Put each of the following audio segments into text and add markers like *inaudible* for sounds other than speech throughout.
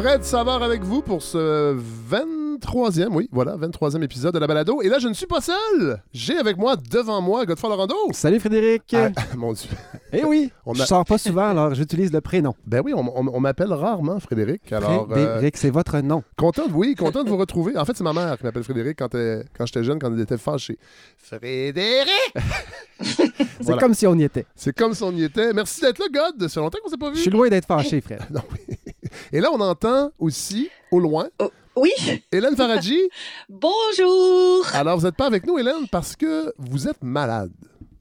Fred Savard avec vous pour ce 23e, oui, voilà, 23e épisode de la balado. Et là, je ne suis pas seul. J'ai avec moi, devant moi, Godefroy Lorando. Salut Frédéric. Ah, *laughs* mon Dieu. Eh oui, On je sors pas souvent, alors j'utilise le prénom. Ben oui, on, on- on m'appelle rarement Frédéric. Alors, euh, Frédéric, c'est votre nom. content, de- oui, content de vous *laughs* retrouver. En fait, c'est ma mère qui m'appelle Frédéric quand, elle- quand j'étais jeune, quand elle était fâchée. Frédéric! *laughs* C'est Voilà. comme si on y était. C'est comme si on y était. Merci d'être là, God. Ça fait longtemps qu'on s'est pas vu. Je suis loin d'être fâché, frère. Non, oui. Et là, on entend aussi, au loin, Oui, Hélène Faradji? *laughs* bonjour. Alors, vous n'êtes pas avec nous, Hélène, parce que vous êtes malade.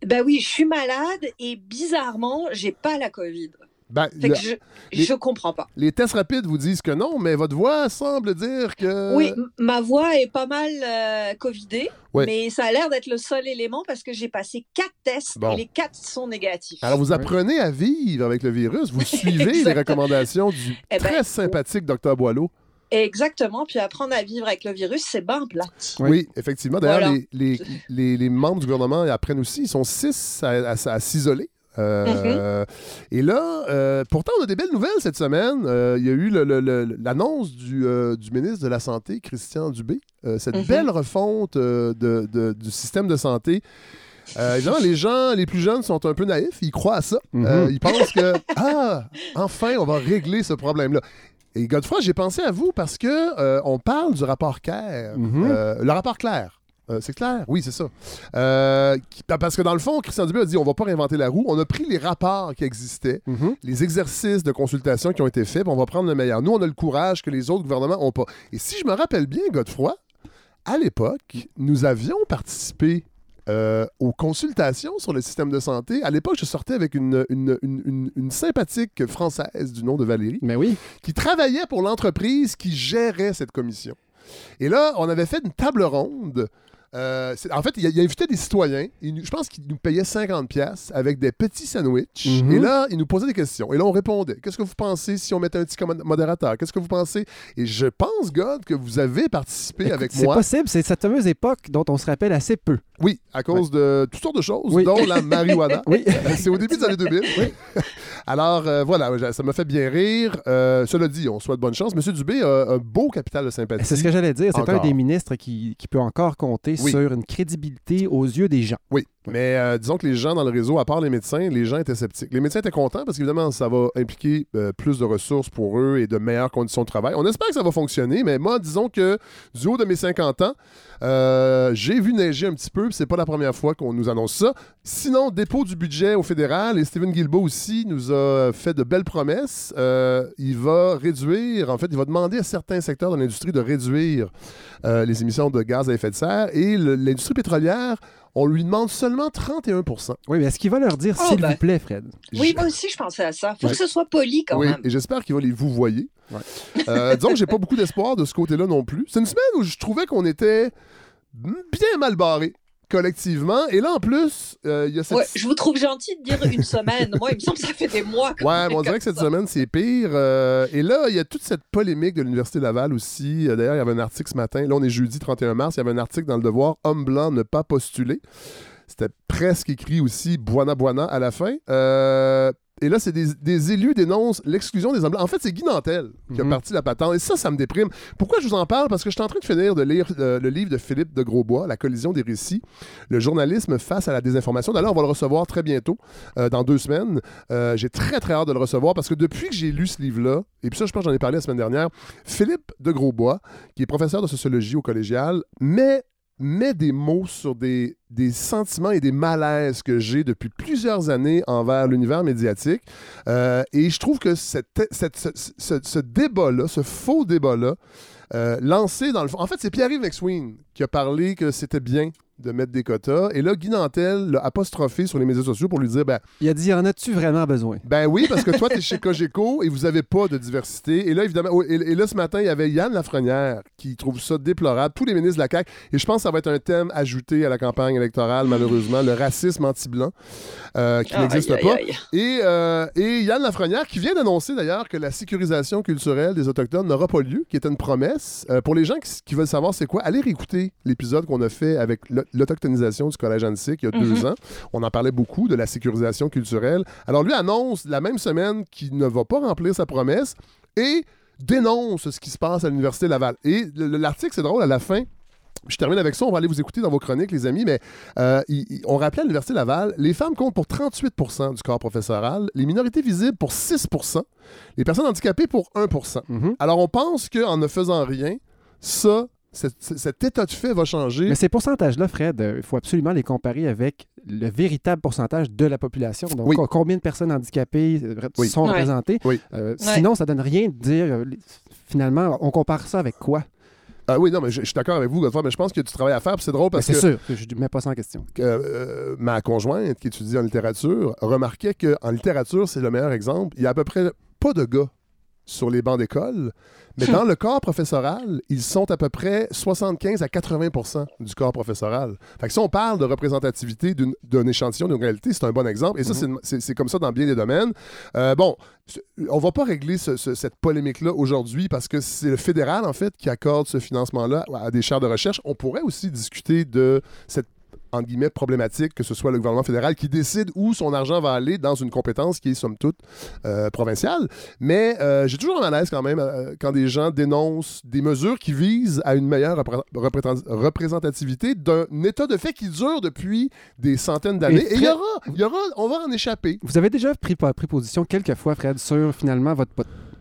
Ben oui, je suis malade et bizarrement, j'ai pas la Covid. Ben, Fait le- que je, les- je comprends pas. les tests rapides vous disent que non, mais votre voix semble dire que. Oui, ma voix est pas mal euh, Covidée, mais ça a l'air d'être le seul élément parce que j'ai passé quatre tests Bon. et les quatre sont négatifs. Alors, vous apprenez à vivre avec le virus. Vous *laughs* suivez les recommandations du Eh ben, très sympathique Dr Boileau. Exactement, puis apprendre à vivre avec le virus, c'est ben plate. Oui, Oui. effectivement. D'ailleurs, Voilà. les, les, les- les membres du gouvernement apprennent aussi. Ils sont six à, à- à s'isoler. Euh, Et là, euh, pourtant, on a des belles nouvelles cette semaine. Euh, il y a eu l'annonce du, euh, du ministre de la Santé, Christian Dubé, Euh, cette Mhm. belle refonte euh, de- de- du système de santé. Euh, évidemment, les gens les plus jeunes sont un peu naïfs. Ils croient à ça. Mhm. Euh, ils pensent que, ah, enfin, on va régler ce problème-là. Et Godefroy, j'ai pensé à vous parce que euh, on parle du rapport Claire. Mhm. Euh, le rapport Claire. Euh, c'est clair? Oui, c'est ça. Euh, qui- parce que dans le fond, Christian Dubé a dit on va pas réinventer la roue. On a pris les rapports qui existaient, Mhm. les exercices de consultation qui ont été faits, puis on va prendre le meilleur. Nous, on a le courage que les autres gouvernements n'ont pas. Et si je me rappelle bien, Godefroy, à l'époque, nous avions participé euh, aux consultations sur le système de santé. À l'époque, je sortais avec une, une- une- une- une sympathique Française du nom de Valérie Mais oui. qui travaillait pour l'entreprise qui gérait cette commission. Et là, on avait fait une table ronde. Euh, c'est- en fait, il, il invitait des citoyens. Il je pense qu'il nous payait 50 pièces avec des petits sandwichs. Mhm. Et là, il nous posait des questions. Et là, on répondait. Qu'est-ce que vous pensez si on mettait un petit modérateur? Qu'est-ce que vous pensez? Et je pense, God, que vous avez participé Écoute, avec C'est moi. possible, c'est cette fameuse époque dont on se rappelle assez peu. Oui, à cause de toutes sortes de choses, Oui. dont la marijuana. *laughs* Oui. *laughs* C'est au début des années 2000. *laughs* Alors, euh, voilà, ça m'a fait bien rire. Euh, cela dit, on souhaite bonne chance. Monsieur Dubé a un beau capital de sympathie. C'est ce que j'allais dire. C'est un des ministres qui, qui peut encore compter Oui. sur une crédibilité aux yeux des gens. Oui, mais euh, disons que les gens dans le réseau, à part les médecins, les gens étaient sceptiques. Les médecins étaient contents parce qu'évidemment, ça va impliquer euh, plus de ressources pour eux et de meilleures conditions de travail. On espère que ça va fonctionner, mais moi, disons que du haut de mes 50 ans, euh, j'ai vu neiger un petit peu, c'est pas la première fois qu'on nous annonce ça. Sinon, dépôt du budget au fédéral, et Stephen Guilbeault aussi nous a fait de belles promesses. Il va réduire, en fait, il va demander à certains secteurs de l'industrie de réduire les émissions de gaz à effet de serre, et l'industrie pétrolière on lui demande seulement 31% Oui, mais est-ce qu'il va leur dire Oh, s'il ben. vous plaît, Fred? Oui, moi aussi, je pensais à ça. Faut Ouais. que ce soit poli quand Oui, même. et j'espère qu'il va les vous voyer. Ouais. Euh, disons que j'ai pas beaucoup d'espoir de ce côté-là non plus. C'est une semaine où je trouvais qu'on était bien mal barré collectivement. Et là, en plus, euh, il y a cette... Ouais, je vous trouve gentil de dire une semaine. Moi, il me semble que ça fait des mois. Ouais, mais on dirait que cette ça. semaine, c'est pire. Euh, et là, il y a toute cette polémique de l'Université Laval aussi. Euh, D'ailleurs, il y avait un article ce matin. Là, on est jeudi 31 mars. Il y avait un article dans Le Devoir Homme blanc ne pas postuler. C'était presque écrit aussi Buana Buana à la fin. Euh, et là, c'est des, des élus dénoncent l'exclusion des hommes blancs. En fait, c'est Guy Nantel qui a Mhm. parti la patente. Et ça, ça me déprime. Pourquoi je vous en parle? Parce que je suis en train de finir de lire euh, le livre de Philippe de Grosbois, La collision des récits, le journalisme face à la désinformation. D'ailleurs, on va le recevoir très bientôt, euh, dans deux semaines. Euh, j'ai très, très hâte de le recevoir parce que depuis que j'ai lu ce livre-là, et puis ça, je pense que j'en ai parlé la semaine dernière, Philippe de Grosbois, qui est professeur de sociologie au collégial, met, met des mots sur des, sentiments et des malaises que j'ai depuis plusieurs années envers l'univers médiatique. Euh, et je trouve que cette- cette- ce, ce- ce débat-là, ce faux débat-là, euh, lancé dans le fond. En fait, c'est Pierre-Yves McSween qui a parlé que c'était bien de mettre des quotas. Et là, Guy Nantel l'a apostrophé sur les médias sociaux pour lui dire ben, Il a dit En as-tu vraiment besoin? Ben oui, parce que toi, tu es chez Cogeco et vous n'avez pas de diversité. Et là, évidemment, oh, et, et là, ce matin, il y avait Yann Lafrenière qui trouve ça déplorable, tous les ministres de la CAQ. Et je pense que ça va être un thème ajouté à la campagne électorale, malheureusement, le racisme anti-blanc, euh, qui n'existe aïe, pas. aïe. Et, euh, et Yann Lafrenière, qui vient d'annoncer d'ailleurs que la sécurisation culturelle des Autochtones n'aura pas lieu, qui était une promesse. Euh, pour les gens qui, qui veulent savoir c'est quoi, allez réécouter l'épisode qu'on a fait avec l'autochtonisation du Collège Annecy il y a deux ans. On en parlait beaucoup de la sécurisation culturelle. Alors lui annonce la même semaine qu'il ne va pas remplir sa promesse et dénoncent ce qui se passe à l'Université Laval. Et le- le- l'article, c'est drôle, à la fin, je termine avec ça, on va aller vous écouter dans vos chroniques, les amis, mais euh, on rappelait à l'Université Laval, les femmes comptent pour 38 du corps professoral, les minorités visibles pour 6% les personnes handicapées pour 1 Mhm. Alors on pense qu'en ne faisant rien, ça, cet, cet état de fait va changer. Mais ces pourcentages-là, Fred, euh, il faut absolument les comparer avec le véritable pourcentage de la population. Donc, Oui. combien de personnes handicapées euh, Oui. sont Ouais. représentées? Oui. Euh, Sinon, ça donne rien de dire. euh, finalement, on compare ça avec quoi? Ah oui, non, mais je, je suis d'accord avec vous, Godefroy, mais je pense qu'il y a du travail à faire, puis c'est drôle parce C'est que sûr, que je ne mets pas ça en question. que, euh, ma conjointe, qui étudie en littérature, remarquait qu'en littérature, c'est le meilleur exemple. Il y a à peu près pas de gars sur les bancs d'école, mais dans *laughs* le corps professoral, ils sont à peu près 75 à 80% du corps professoral. Fait que si on parle de représentativité d'un échantillon, d'une réalité, c'est un bon exemple. Et ça, c'est- c'est c'est comme ça dans bien des domaines. Euh, bon, on va pas régler ce- ce- cette polémique-là aujourd'hui parce que c'est le fédéral, en fait, qui accorde ce financement-là à des chaires de recherche. On pourrait aussi discuter de cette entre guillemets, problématique que ce soit le gouvernement fédéral qui décide où son argent va aller dans une compétence qui est, somme toute, euh, provinciale. Mais euh, j'ai toujours un malaise quand même euh, quand des gens dénoncent des mesures qui visent à une meilleure repré- repré- représentativité d'un état de fait qui dure depuis des centaines d'années. Et il y aura, y aura, on va en échapper. Vous avez déjà pris, pris position quelques fois, Fred, sur finalement votre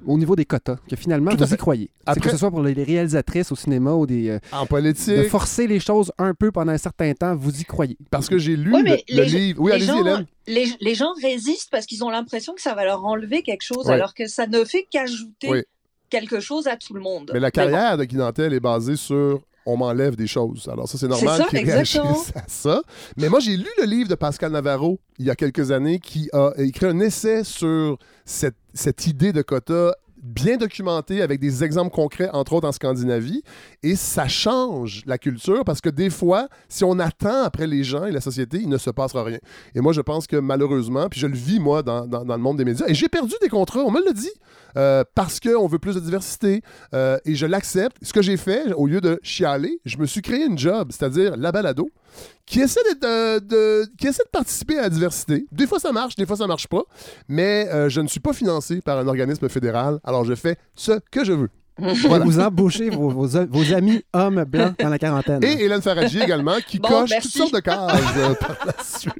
au niveau des quotas, que finalement Tout vous fait. y croyez. C'est Après- Que ce soit pour les réalisatrices au cinéma ou des, euh, En de politique, forcer les choses un peu pendant un certain temps, vous y croyez. parce que j'ai lu Ouais, le, les gens- livre. Oui, les allez-y, gens- Hélène. Les, les gens résistent parce qu'ils ont l'impression que ça va leur enlever quelque chose, Ouais. alors que ça ne fait qu'ajouter Oui. quelque chose à tout le monde. Mais la bon. carrière de Guy Nantel est basée sur on m'enlève des choses. Alors ça, c'est normal qu'ils réagissent à ça. Mais moi, j'ai lu le livre de Pascal Navarro il y a quelques années qui a écrit un essai sur cette, cette idée de quota bien documenté avec des exemples concrets, entre autres en Scandinavie. Et ça change la culture parce que des fois, si on attend après les gens et la société, il ne se passera rien. Et moi, je pense que malheureusement, puis je le vis moi dans, dans- le monde des médias, et j'ai perdu des contrats, on me l'a dit, euh, parce qu'on veut plus de diversité. euh, et je l'accepte. Ce que j'ai fait, au lieu de chialer, je me suis créé une job, c'est-à-dire la balado, qui essaie, d'être, euh, de, qui essaie de participer à la diversité. Des fois, ça marche, des fois, ça marche pas. Mais euh, je ne suis pas financé par un organisme fédéral, alors je fais ce que je veux. Voilà. Vous embauchez vos, vos- vos amis hommes blancs dans la quarantaine. Et Hélène Faradji également, qui Bon, coche merci. toutes sortes de cases euh, par la *laughs* suite.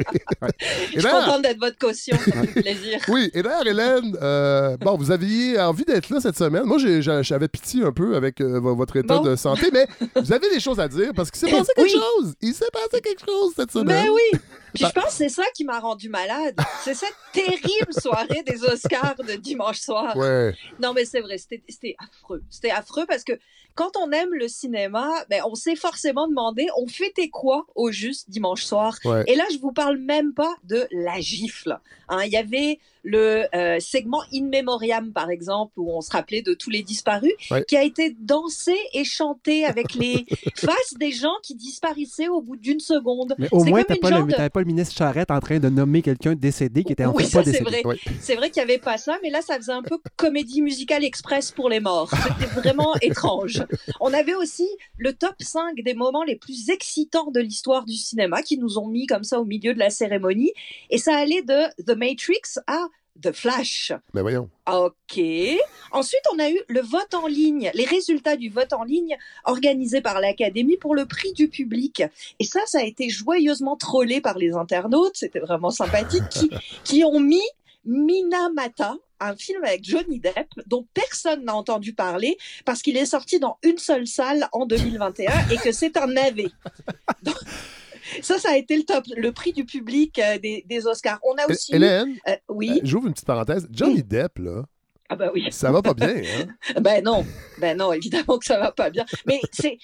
Je suis contente d'être votre caution, ça fait plaisir. Oui, et d'ailleurs, Hélène, euh, bon, vous aviez envie d'être là cette semaine. Moi, j'avais pitié un peu avec euh, vo- votre état Bon. de santé, mais vous avez des choses à dire parce qu'il s'est passé quelque Oui. chose. Il s'est passé quelque chose cette semaine. Mais oui! Puis Bah- je pense que c'est ça qui m'a rendu malade. C'est cette terrible soirée des Oscars de dimanche soir. Ouais. Non, mais c'est vrai, c'était affreux. C'était affreux parce que quand on aime le cinéma, ben, on s'est forcément demandé, on fêtait quoi au juste dimanche soir? Ouais. Et là, je vous parle même pas de la gifle. Hein, Il y avait le euh, segment In Memoriam, par exemple, où on se rappelait de tous les disparus, Ouais. qui a été dansé et chanté avec les *laughs* faces des gens qui disparaissaient au bout d'une seconde. Mais au moins, une pas, le, de- t'avais pas le ministre Charette en train de nommer quelqu'un décédé qui était en Oui, fait ça pas c'est décédé. vrai. C'est vrai qu'il n'y avait pas ça, mais là, ça faisait un peu comédie musicale express pour les morts. C'était vraiment *laughs* étrange. On avait aussi le top 5 des moments les plus excitants de l'histoire du cinéma qui nous ont mis comme ça au milieu de la cérémonie. Et ça allait de The Matrix à The Flash. Mais voyons. OK. Ensuite, on a eu le vote en ligne, les résultats du vote en ligne organisé par l'Académie pour le prix du public. Et ça, ça a été joyeusement trollé par les internautes. C'était vraiment sympathique. Qui, *laughs* qui ont mis Minamata, un film avec Johnny Depp, dont personne n'a entendu parler parce qu'il est sorti dans une seule salle en 2021 et que c'est un navet. Donc, *laughs* ça, ça a été le top, le prix du public euh, des, des Oscars. On a aussi. eu- Hélène, euh, oui. euh, j'ouvre une petite parenthèse. Johnny Depp, là, Ah bah oui. ça va pas bien. *laughs* Hein? Ben non, ben non, évidemment que ça va pas bien. Mais c'est,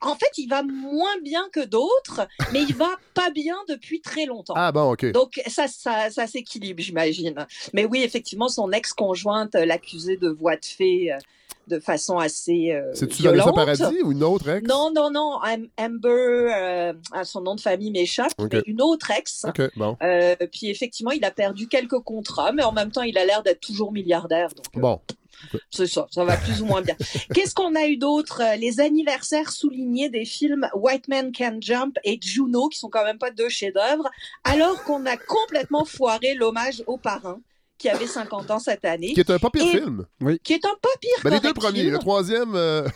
en fait, il va moins bien que d'autres, mais il va pas bien depuis très longtemps. Ah bon, OK. Donc ça, ça, ça s'équilibre, j'imagine. Mais oui, effectivement, son ex-conjointe l'accusait de voie de fait de façon assez euh, C'est-tu Vanessa. Paradis ou une autre ex? Non, non, non. Am- Amber, euh, son nom de famille m'échappe, une autre ex. Bon. Euh, puis effectivement, il a perdu quelques contrats, mais en même temps, il a l'air d'être toujours milliardaire. Donc, euh, Bon. c'est ça, ça va plus ou moins bien. *laughs* Qu'est-ce qu'on a eu d'autre? Euh, Les anniversaires soulignés des films White Man Can Jump et Juno, qui sont quand même pas deux chefs-d'œuvre, alors qu'on a complètement foiré l'hommage aux parrains, qui avait 50 ans cette année. Qui est un pas pire Et- film. Qui est un pas pire Ben, les deux premiers. film. Le troisième. euh,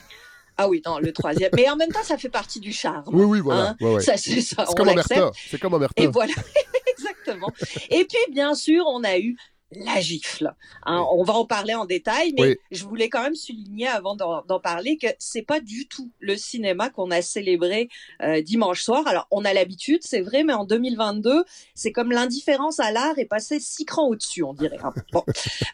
Ah oui, non, le troisième. Mais en même temps, ça fait partie du charme. Oui, oui, voilà. Hein, Ouais, ouais. Ça, c'est ça. C'est comme. Omerta. C'est comme Omerta. Et voilà, *laughs* exactement. Et puis, bien sûr, on a eu la gifle. Hein, On va en parler en détail, mais Oui. je voulais quand même souligner avant d'en d'en parler que c'est pas du tout le cinéma qu'on a célébré euh, dimanche soir. Alors, on a l'habitude, c'est vrai, mais en 2022, c'est comme l'indifférence à l'art est passée six crans au-dessus, on dirait. hein. Bon.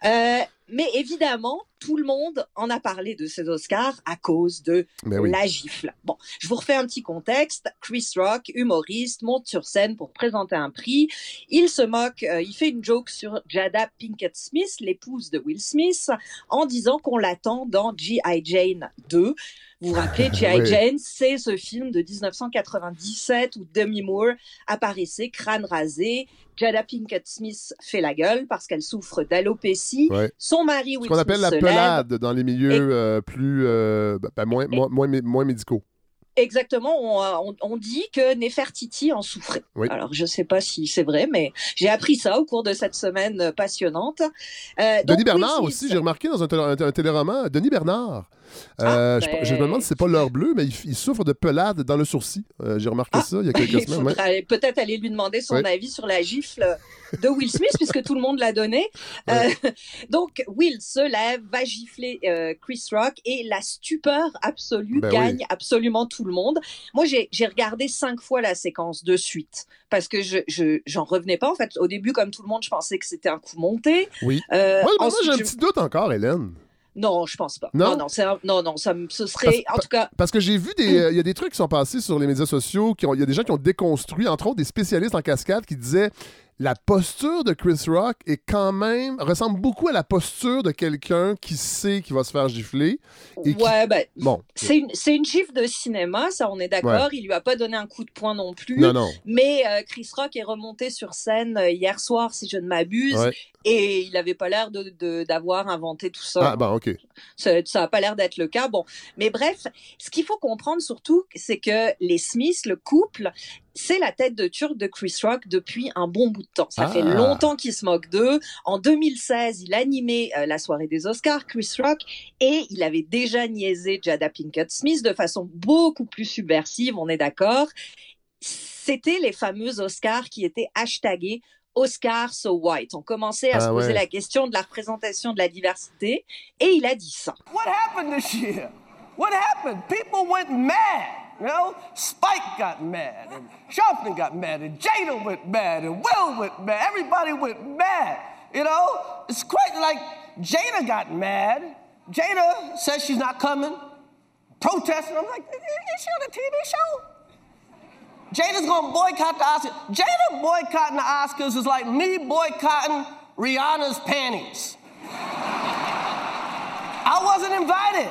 Euh, *laughs* mais évidemment, tout le monde en a parlé de ces Oscars à cause de oui. la gifle. Bon, je vous refais un petit contexte. Chris Rock, humoriste, monte sur scène pour présenter un prix. Il se moque, euh, il fait une joke sur Jada Pinkett Smith, l'épouse de Will Smith, en disant qu'on l'attend dans G.I. Jane 2. Vous vous rappelez, *laughs* G.I. Jane, c'est ce film de 1997 où Demi Moore apparaissait crâne rasé. Jada Pinkett Smith fait la gueule parce qu'elle souffre d'alopécie. Ouais. Son mari Ce Will qu'on Smith appelle la pelade dans les milieux euh, plus. euh, ben, moins, moins, moins, mé- moins médicaux. Exactement, on, on- on dit que Nefertiti en souffrait. Oui. Alors, je ne sais pas si c'est vrai, mais j'ai appris ça au cours de cette semaine euh, passionnante. Euh, Denis Bernard aussi, j'ai remarqué dans un, un- un téléroman, Denis Bernard. Euh, Ah, je, ben- je me demande si c'est pas l'heure bleue, mais il, il souffre de pelade dans le sourcil. Euh, j'ai remarqué Ah, ça il y a quelques *laughs* semaines. ouais. peut-être aller lui demander son Ouais. avis sur la gifle de Will Smith, puisque tout le monde l'a donné. Ouais. Euh, *laughs* donc, Will se lève, va gifler Chris Rock, et la stupeur absolue Ben gagne oui. absolument tout le monde. Moi, j'ai regardé cinq fois la séquence de suite, parce que je je- j'en revenais pas. En fait, au début, comme tout le monde, je pensais que c'était un coup monté. Oui. Moi, moi, j'ai un petit doute encore, Hélène. Non, je pense pas. Non? Non, non, non, non, ça, ce serait, en tout cas, Parce que j'ai vu des. euh, Il y a des trucs qui sont passés sur les médias sociaux. qui ont- Il y a des gens qui ont déconstruit, entre autres des spécialistes en cascade qui disaient la posture de Chris Rock est quand même. ressemble beaucoup à la posture de quelqu'un qui sait qu'il va se faire gifler. Et qui- ouais, ben, Bon. c'est une, une gifle de cinéma, ça, on est d'accord. Il lui a pas donné un coup de poing non plus. Non, non. Mais euh, Chris Rock est remonté sur scène euh, hier soir, si je ne m'abuse, Ouais. et il avait pas l'air de, de- d'avoir inventé tout ça. Ah, OK. Ça, ça a pas l'air d'être le cas. Bon, mais bref, ce qu'il faut comprendre surtout, c'est que les Smiths, le couple, c'est la tête de turc de Chris Rock depuis un bon bout de temps. Ça Ah. fait longtemps qu'il se moque d'eux. En 2016, il animait euh, la soirée des Oscars, Chris Rock, et il avait déjà niaisé Jada Pinkett Smith de façon beaucoup plus subversive, on est d'accord. C'était les fameux Oscars qui étaient hashtagés Oscar so white. On commençait à Ah se poser ouais. la question de la représentation de la diversité, et il a dit ça. What happened this year? What happened? People went mad. You know, Spike got mad, and Sharpton got mad, and Jada went mad, and Will went mad. Everybody went mad. You know, it's quite like Jada got mad. Jada says she's not coming, protesting. I'm like, is she on a TV show? Jada's gonna boycott the Oscars. Jada boycotting the Oscars is like me boycotting Rihanna's panties. I wasn't invited.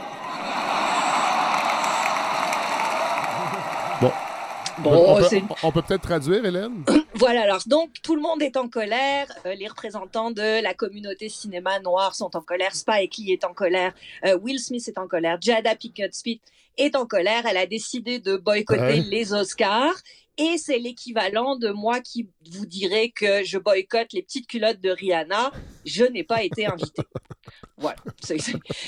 Bon, on, peut, peut-être traduire, Hélène? *coughs* Voilà, alors donc tout le monde est en colère, euh, les représentants de la communauté cinéma noire sont en colère, Spike Lee est en colère, euh, Will Smith est en colère, Jada Pinkett Smith est en colère, elle a décidé de boycotter Ouais. les Oscars et c'est l'équivalent de moi qui vous dirais que je boycotte les petites culottes de Rihanna, je n'ai pas été invitée. *laughs* Voilà, *laughs* c'est-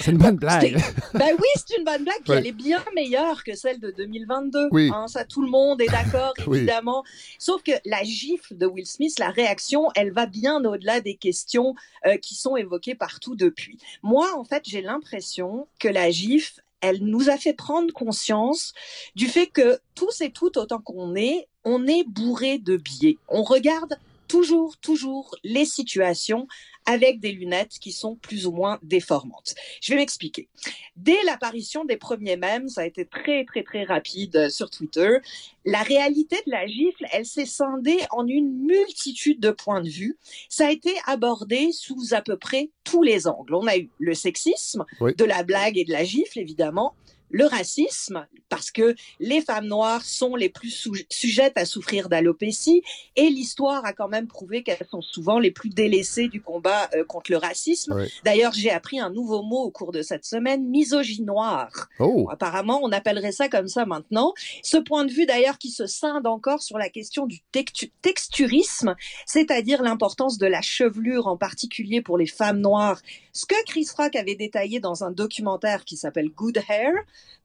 une bonne blague. ben oui, c'est une bonne blague, puis Ouais. elle est bien meilleure que celle de 2022. Oui. Hein, ça, tout le monde est d'accord, *laughs* Oui. évidemment. Sauf que la gifle de Will Smith, la réaction, elle va bien au-delà des questions euh, qui sont évoquées partout depuis. Moi, en fait, j'ai l'impression que la gifle, elle nous a fait prendre conscience du fait que tous et toutes, autant qu'on est, on est bourré de biais. On regarde toujours, toujours les situations avec des lunettes qui sont plus ou moins déformantes. Je vais m'expliquer. Dès l'apparition des premiers mèmes, ça a été très très très rapide euh, sur Twitter, la réalité de la gifle, elle s'est scindée en une multitude de points de vue. Ça a été abordé sous à peu près tous les angles. On a eu le sexisme, Oui. de la blague et de la gifle évidemment, le racisme, parce que les femmes noires sont les plus sujettes à souffrir d'alopécie, et l'histoire a quand même prouvé qu'elles sont souvent les plus délaissées du combat euh, contre le racisme. D'ailleurs, j'ai appris un nouveau mot au cours de cette semaine, misogynoire. Oh, apparemment, on appellerait ça comme ça maintenant. Ce point de vue, d'ailleurs, qui se scinde encore sur la question du textu- texturisme, c'est-à-dire l'importance de la chevelure, en particulier pour les femmes noires. Ce que Chris Rock avait détaillé dans un documentaire qui s'appelle Good Hair.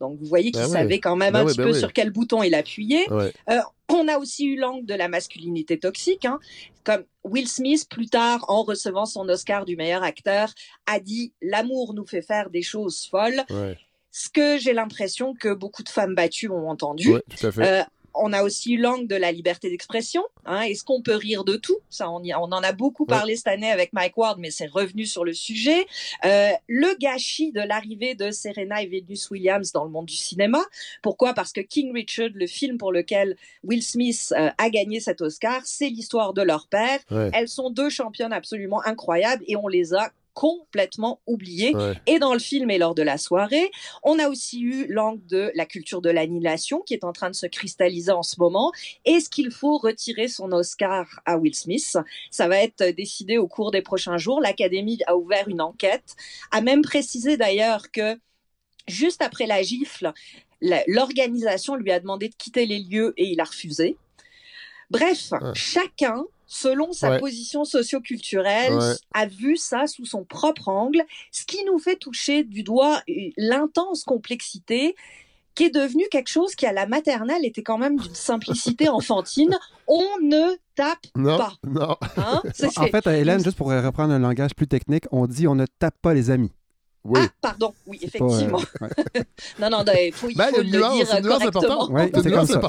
Donc, vous voyez qu'il Ben oui. savait quand même Ben un oui, petit ben peu oui. sur quel bouton il appuyait. ouais. Euh, on a aussi eu l'angle de la masculinité toxique, hein, comme Will Smith, plus tard, en recevant son Oscar du meilleur acteur, a dit « L'amour nous fait faire des choses folles ouais. ». Ce que j'ai l'impression que beaucoup de femmes battues ont entendu. Ouais, tout à fait. Euh, on a aussi eu l'angle de la liberté d'expression. Hein. Est-ce qu'on peut rire de tout Ça, on, y on en a beaucoup parlé cette année avec Mike Ward, mais c'est revenu sur le sujet. Euh, le gâchis de l'arrivée de Serena et Venus Williams dans le monde du cinéma. Pourquoi? Parce que King Richard, le film pour lequel Will Smith euh, a gagné cet Oscar, c'est l'histoire de leur père. Ouais, Elles sont deux championnes absolument incroyables et on les a complètement ouais. et dans le film et lors de la soirée. On a aussi eu l'angle de la culture de l'annihilation qui est en train de se cristalliser en ce moment. Est-ce qu'il faut retirer son Oscar à Will Smith? Ça va être décidé au cours des prochains jours. L'Académie a ouvert une enquête, a même précisé d'ailleurs que juste après la gifle, l'organisation lui a demandé de quitter les lieux et il a refusé. Bref, Ouais. chacun, selon sa Ouais. position socio-culturelle, Ouais. a vu ça sous son propre angle, ce qui nous fait toucher du doigt l'intense complexité qui est devenue quelque chose qui à la maternelle était quand même d'une simplicité *laughs* enfantine. On ne tape Non, pas. non. Hein? En fait, Hélène, juste pour reprendre un langage plus technique, on dit on ne tape pas les amis. Oui. Ah, pardon, oui, pas, euh, effectivement. ouais. *laughs* Non, non, il faut, il Ben, faut le nuance, dire nuance correctement. Ouais, nuance comme ça.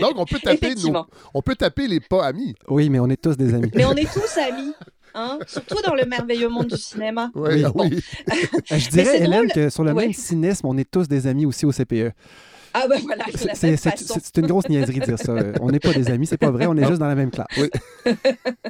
Donc, on peut taper nos, on peut taper les pas amis. Oui, mais on est tous des amis. Mais on est tous amis, hein? surtout dans le merveilleux monde du cinéma. Ouais, Oui. oui. *laughs* Je dirais, Hélène, drôle. que sur le Ouais. même cynisme, on est tous des amis aussi au CPE. Ah ben voilà, C'est même c'est- façon. c'est- c'est une grosse niaiserie de dire ça. Euh, On n'est pas des amis, c'est pas vrai, on est juste dans la même classe. Oui. *laughs*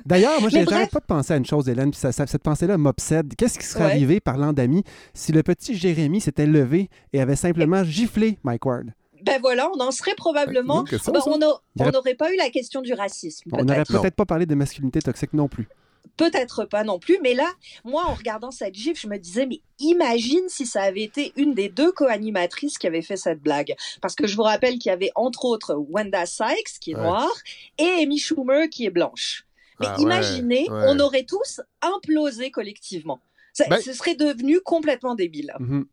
D'ailleurs, moi, j'arrête pas de penser à une chose, Hélène, puis ça- ça- cette pensée-là m'obsède. Qu'est-ce qui serait Ouais. arrivé, parlant d'amis, si le petit Jérémy s'était levé et avait simplement giflé Mike Ward? Ben voilà, on en serait probablement. Ben, ça. on n'aurait pas eu la question du racisme. On n'aurait peut-être. peut-être pas parlé de masculinité toxique non plus. Peut-être pas non plus, mais là, moi, en regardant cette gifle, je me disais, mais imagine si ça avait été une des deux co-animatrices qui avait fait cette blague. Parce que je vous rappelle qu'il y avait entre autres Wanda Sykes, qui est Ouais. noire, et Amy Schumer, qui est blanche. Mais Ah imaginez, ouais. on aurait tous implosé collectivement. Ça- Ben- ce serait devenu complètement débile. Mhm.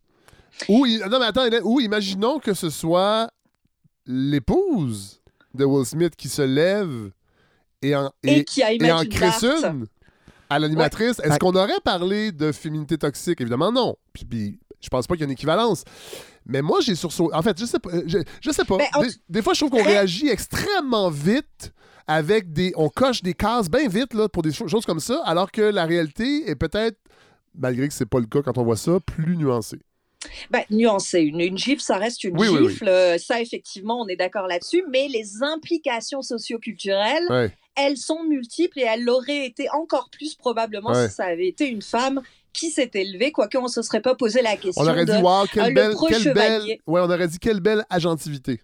Ou, non, mais attends, ou imaginons que ce soit l'épouse de Will Smith qui se lève et en, Et, et, qui a et en une à l'animatrice. Est-ce qu'on aurait parlé de féminité toxique? Évidemment, non. Puis, puis je pense pas qu'il y a une équivalence. Mais moi, j'ai sursauté. En fait, je sais pas. Je, je sais pas. Ben, en des, fois, je trouve qu'on réagit extrêmement vite avec des. On coche des cases bien vite là, pour des cho- choses comme ça, alors que la réalité est peut-être, malgré que c'est pas le cas quand on voit ça, plus nuancée. Ben, nuancé. Une, une gifle, ça reste une Oui, oui, oui. gifle. Euh, Ça, effectivement, on est d'accord là-dessus. Mais les implications socioculturelles, Ouais. elles sont multiples et elles l'auraient été encore plus probablement Ouais. si ça avait été une femme qui s'était levée, quoique on se serait pas posé la question On aurait de dit, wow, quelle euh, belle. Quelle belle ouais, on aurait dit, quelle belle agentivité.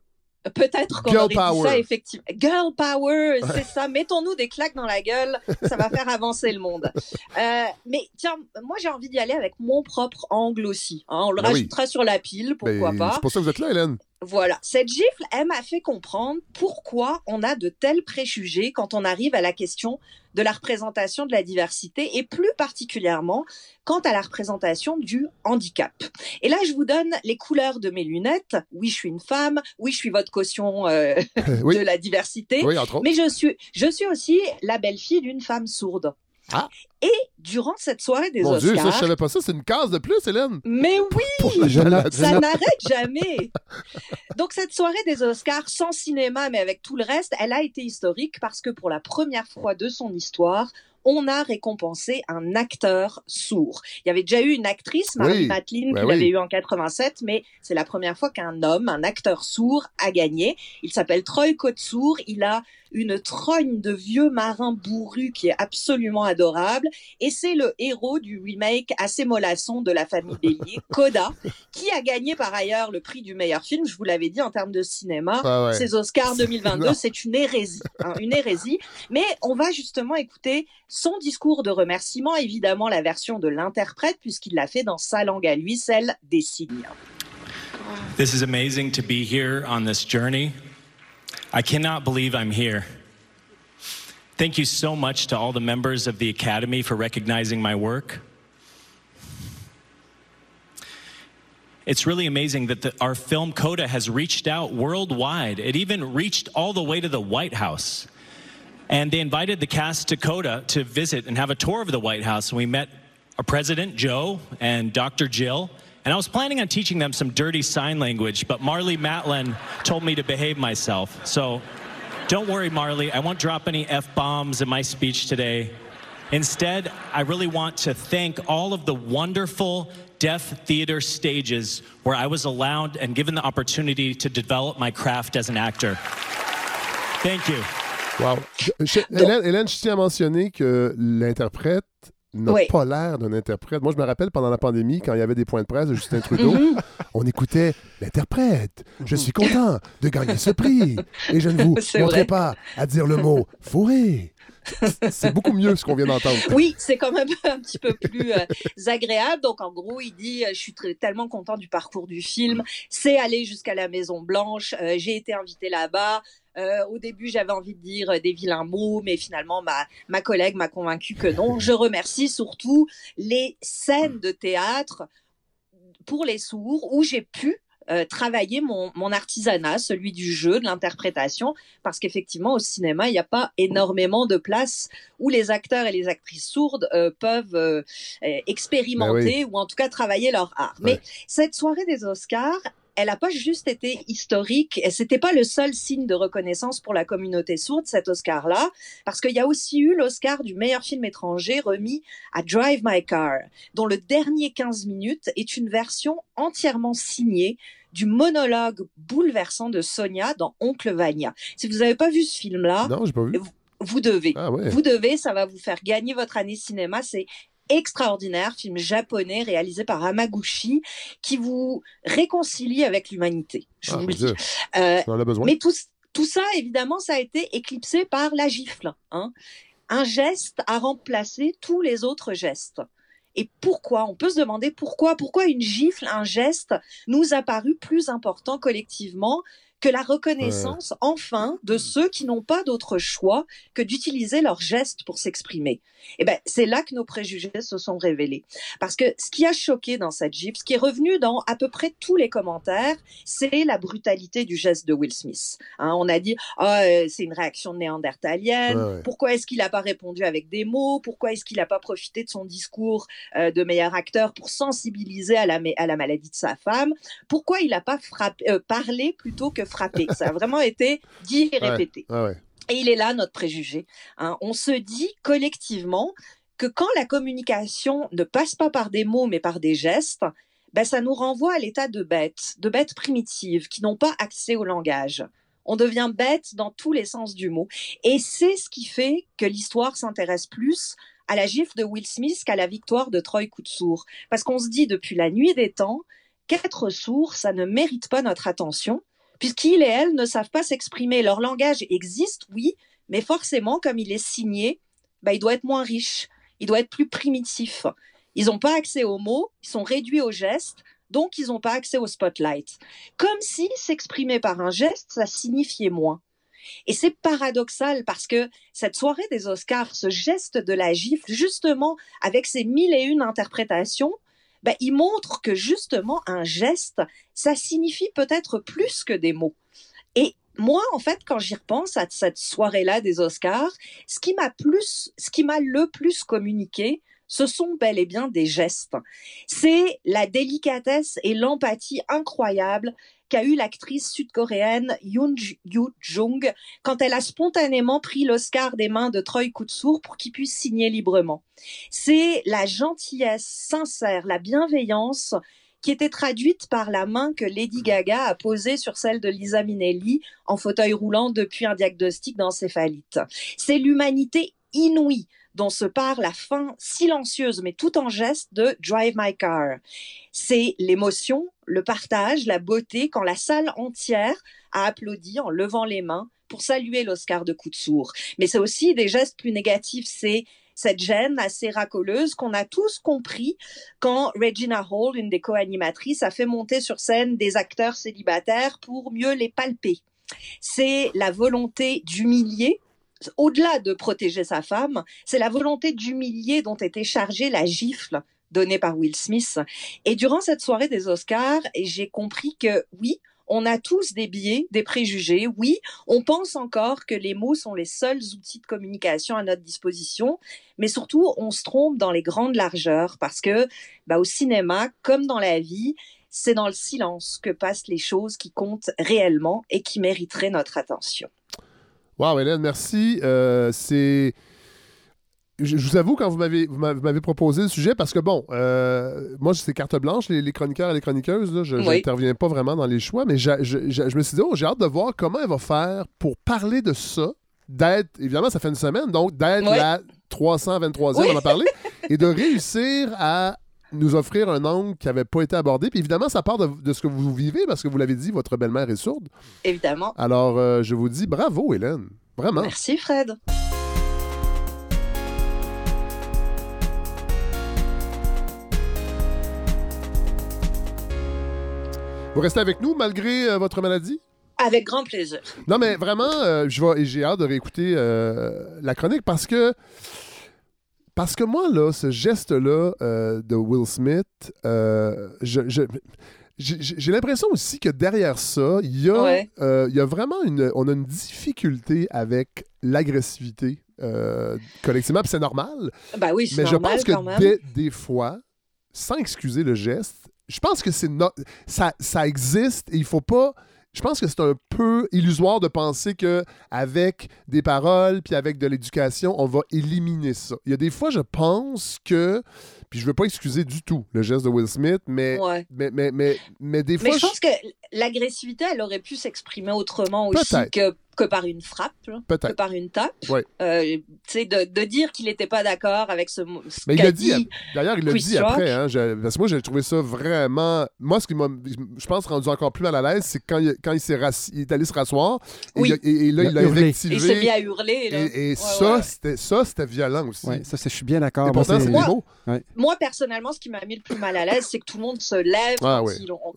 Peut-être qu'on aurait dit ça effectivement. Girl power, c'est ça. Mettons-nous des claques dans la gueule, ça va faire avancer le monde. Euh, mais tiens, moi j'ai envie d'y aller avec mon propre angle aussi. hein. on le Ben oui. rajoutera sur la pile, pourquoi Ben, pas. C'est pour ça que vous êtes là, Hélène. Voilà, cette gifle, elle m'a fait comprendre pourquoi on a de tels préjugés quand on arrive à la question de la représentation de la diversité et plus particulièrement quant à la représentation du handicap. Et là, je vous donne les couleurs de mes lunettes. Oui, je suis une femme. Oui, je suis votre caution euh, *laughs* oui. de la diversité. Oui. Mais je suis, je suis aussi la belle-fille d'une femme sourde. Ah. Et durant cette soirée des Mon Dieu, ça, Oscars, je savais pas ça. C'est une case de plus, Hélène. mais oui, Pour ça n'arrête jamais. Donc cette soirée des Oscars, sans cinéma, mais avec tout le reste, elle a été historique parce que pour la première fois de son histoire, on a récompensé un acteur sourd. Il y avait déjà eu une actrice, Marie Oui, Matlin, qui oui. l'avait eu en 87, mais c'est la première fois qu'un homme, un acteur sourd, a gagné. Il s'appelle Troy Kotsur. Il a une trogne de vieux marin bourru qui est absolument adorable. Et c'est le héros du remake assez mollasson de la famille Bélier, *laughs* Coda, qui a gagné par ailleurs le prix du meilleur film. Je vous l'avais dit en termes de cinéma. Ah ouais. Ces Oscars 2022, Non. c'est une hérésie, hein, une hérésie. Mais on va justement écouter son discours de remerciement, évidemment la version de l'interprète, puisqu'il l'a fait dans sa langue à lui, celle des signes. This is amazing to be here on this journey. I cannot believe I'm here. Thank you so much to all the members of the Academy for recognizing my work. It's really amazing that the, our film Coda has reached out worldwide. It even reached all the way to the White House. And they invited the cast to Coda to visit and have a tour of the White House. And we met our president, Joe, and Dr. Jill. And I was planning on teaching them some dirty sign language, but Marley Matlin told me to behave myself. So don't worry, Marley. I won't drop any F bombs in my speech today. Instead, I really want to thank all of the wonderful deaf theater stages where I was allowed and given the opportunity to develop my craft as an actor. Thank you. Wow. Je- Hélène, Hélène, je tiens à mentionner que l'interprète n'a Oui. pas l'air d'un interprète. Moi, je me rappelle pendant la pandémie, quand il y avait des points de presse de Justin Trudeau, on écoutait l'interprète. Je suis content de gagner ce prix. Et je ne vous montrerai pas à dire le mot fourré. C'est beaucoup mieux ce qu'on vient d'entendre. Oui, c'est quand même un petit peu plus euh, agréable. Donc, en gros, il dit, euh, je suis très- tellement content du parcours du film. C'est aller jusqu'à la Maison Blanche. Euh, J'ai été invité là-bas. Euh, au début, j'avais envie de dire euh, des vilains mots, mais finalement, ma, ma collègue m'a convaincu que non. Je remercie surtout les scènes de théâtre pour les sourds où j'ai pu euh, travailler mon, mon artisanat, celui du jeu, de l'interprétation, parce qu'effectivement, au cinéma, il n'y a pas énormément de place où les acteurs et les actrices sourdes euh, peuvent euh, expérimenter ou en tout cas travailler leur art. Mais cette soirée des Oscars, elle n'a pas juste été historique, et c'était pas le seul signe de reconnaissance pour la communauté sourde, cet Oscar-là, parce qu'il y a aussi eu l'Oscar du meilleur film étranger remis à Drive My Car, dont le dernier 15 minutes est une version entièrement signée du monologue bouleversant de Sonia dans Oncle Vania. Si vous n'avez pas vu ce film-là, Non, j'ai pas vu. vous devez. Ah ouais. Vous devez, ça va vous faire gagner votre année cinéma. C'est extraordinaire, film japonais réalisé par Hamaguchi qui vous réconcilie avec l'humanité. Je Ah, vous le dis. Euh, On en a besoin. mais tout, tout ça, évidemment, ça a été éclipsé par la gifle. Hein. Un geste a remplacé tous les autres gestes. Et pourquoi? On peut se demander pourquoi. Pourquoi une gifle, un geste, nous a paru plus important collectivement que la reconnaissance, enfin, de ceux qui n'ont pas d'autre choix que d'utiliser leurs gestes pour s'exprimer. Et ben, c'est là que nos préjugés se sont révélés. Parce que ce qui a choqué dans cette gifle, ce qui est revenu dans à peu près tous les commentaires, c'est la brutalité du geste de Will Smith. Hein, on a dit, euh, c'est une réaction néandertalienne. Ouais, ouais. Pourquoi est-ce qu'il n'a pas répondu avec des mots? Pourquoi est-ce qu'il n'a pas profité de son discours euh, de meilleur acteur pour sensibiliser à la, ma- à la maladie de sa femme? Pourquoi il n'a pas frappé, euh, parlé plutôt que frappé Ça a vraiment été dit et répété. Ouais. Et il est là notre préjugé. hein. On se dit collectivement que quand la communication ne passe pas par des mots mais par des gestes, ben ça nous renvoie à l'état de bêtes, de bêtes primitives qui n'ont pas accès au langage. On devient bête dans tous les sens du mot. Et c'est ce qui fait que l'histoire s'intéresse plus à la gifle de Will Smith qu'à la victoire de Troy Koutsour. Parce qu'on se dit depuis la nuit des temps qu'être sourd, ça ne mérite pas notre attention, puisqu'ils et elles ne savent pas s'exprimer. Leur langage existe, oui, mais forcément, comme il est signé, bah, il doit être moins riche, il doit être plus primitif. Ils n'ont pas accès aux mots, ils sont réduits aux gestes, donc ils n'ont pas accès au spotlight. Comme si s'exprimer par un geste, ça signifiait moins. Et c'est paradoxal parce que cette soirée des Oscars, ce geste de la gifle, justement, avec ses mille et une interprétations, ben, il montre que justement un geste, ça signifie peut-être plus que des mots. Et moi, en fait, quand j'y repense à cette soirée-là des Oscars, ce qui m'a plus, ce qui m'a le plus communiqué, ce sont bel et bien des gestes. C'est la délicatesse et l'empathie incroyable qu'a eu l'actrice sud-coréenne Yoon Yoo-jung quand elle a spontanément pris l'Oscar des mains de Troy Kotsur pour qu'il puisse signer librement. C'est la gentillesse sincère, la bienveillance qui était traduite par la main que Lady Gaga a posée sur celle de Lisa Minnelli en fauteuil roulant depuis un diagnostic d'encéphalite. C'est l'humanité inouïe dont se part la fin silencieuse mais tout en geste de Drive My Car. C'est l'émotion, le partage, la beauté quand la salle entière a applaudi en levant les mains pour saluer l'Oscar de coup de sourd. Mais c'est aussi des gestes plus négatifs, c'est cette gêne assez racoleuse qu'on a tous compris quand Regina Hall, une des co-animatrices, a fait monter sur scène des acteurs célibataires pour mieux les palper. C'est la volonté d'humilier au-delà de protéger sa femme, c'est la volonté d'humilier dont était chargée la gifle donnée par Will Smith. Et durant cette soirée des Oscars, j'ai compris que oui, on a tous des biais, des préjugés. Oui, on pense encore que les mots sont les seuls outils de communication à notre disposition, mais surtout, on se trompe dans les grandes largeurs parce que, bah, au cinéma, comme dans la vie, c'est dans le silence que passent les choses qui comptent réellement et qui mériteraient notre attention. Wow, Hélène, merci. Euh, c'est. Je, vous avoue, quand vous m'avez, m'avez proposé le sujet, parce que bon, euh, moi, c'est carte blanche, les, chroniqueurs et les chroniqueuses, je n'interviens pas vraiment dans les choix, mais je, me suis dit, oh, j'ai hâte de voir comment elle va faire pour parler de ça, d'être, évidemment, ça fait une semaine, donc d'être la 323e, on en a parlé, et de réussir à nous offrir un angle qui n'avait pas été abordé. Puis évidemment, ça part de, ce que vous vivez, parce que vous l'avez dit, votre belle-mère est sourde. Évidemment. Alors, euh, je vous dis bravo, Hélène. Vraiment. Merci, Fred. Vous restez avec nous malgré euh, votre maladie? Avec grand plaisir. Non, mais vraiment, euh, j'ai hâte de réécouter la chronique parce que parce que moi, là, ce geste-là euh, de Will Smith, euh, j'ai l'impression aussi que derrière ça, il y, a, euh, il y a vraiment une, on a une difficulté avec l'agressivité collectivement, c'est normal. Ben oui, mais je pense que des, des, fois, sans excuser le geste, je pense que c'est ça, ça existe et il faut pas je pense que c'est un peu illusoire de penser que avec des paroles puis avec de l'éducation, on va éliminer ça. Il y a des fois, je pense que puis je veux pas excuser du tout le geste de Will Smith, mais mais, mais, mais, mais, des fois Mais je pense que l'agressivité, elle aurait pu s'exprimer autrement aussi que que par une frappe, que par une tape. Euh, de, de, dire qu'il n'était pas d'accord avec ce, ce Mais il l'a dit. D'ailleurs, il l'a dit après. Hein, parce que moi, j'ai trouvé ça vraiment. Moi, ce qui m'a, je pense, rendu encore plus mal à l'aise, c'est quand il, quand il, s'est il est allé se rasseoir. Et, et, là, il a invectivé. Il s'est mis à hurler. Et, ça, c'était, ça, c'était violent aussi. ça, je suis bien d'accord. pourtant, c'est moi, moi, personnellement, ce qui m'a mis le plus mal à l'aise, c'est que tout le monde se lève quand,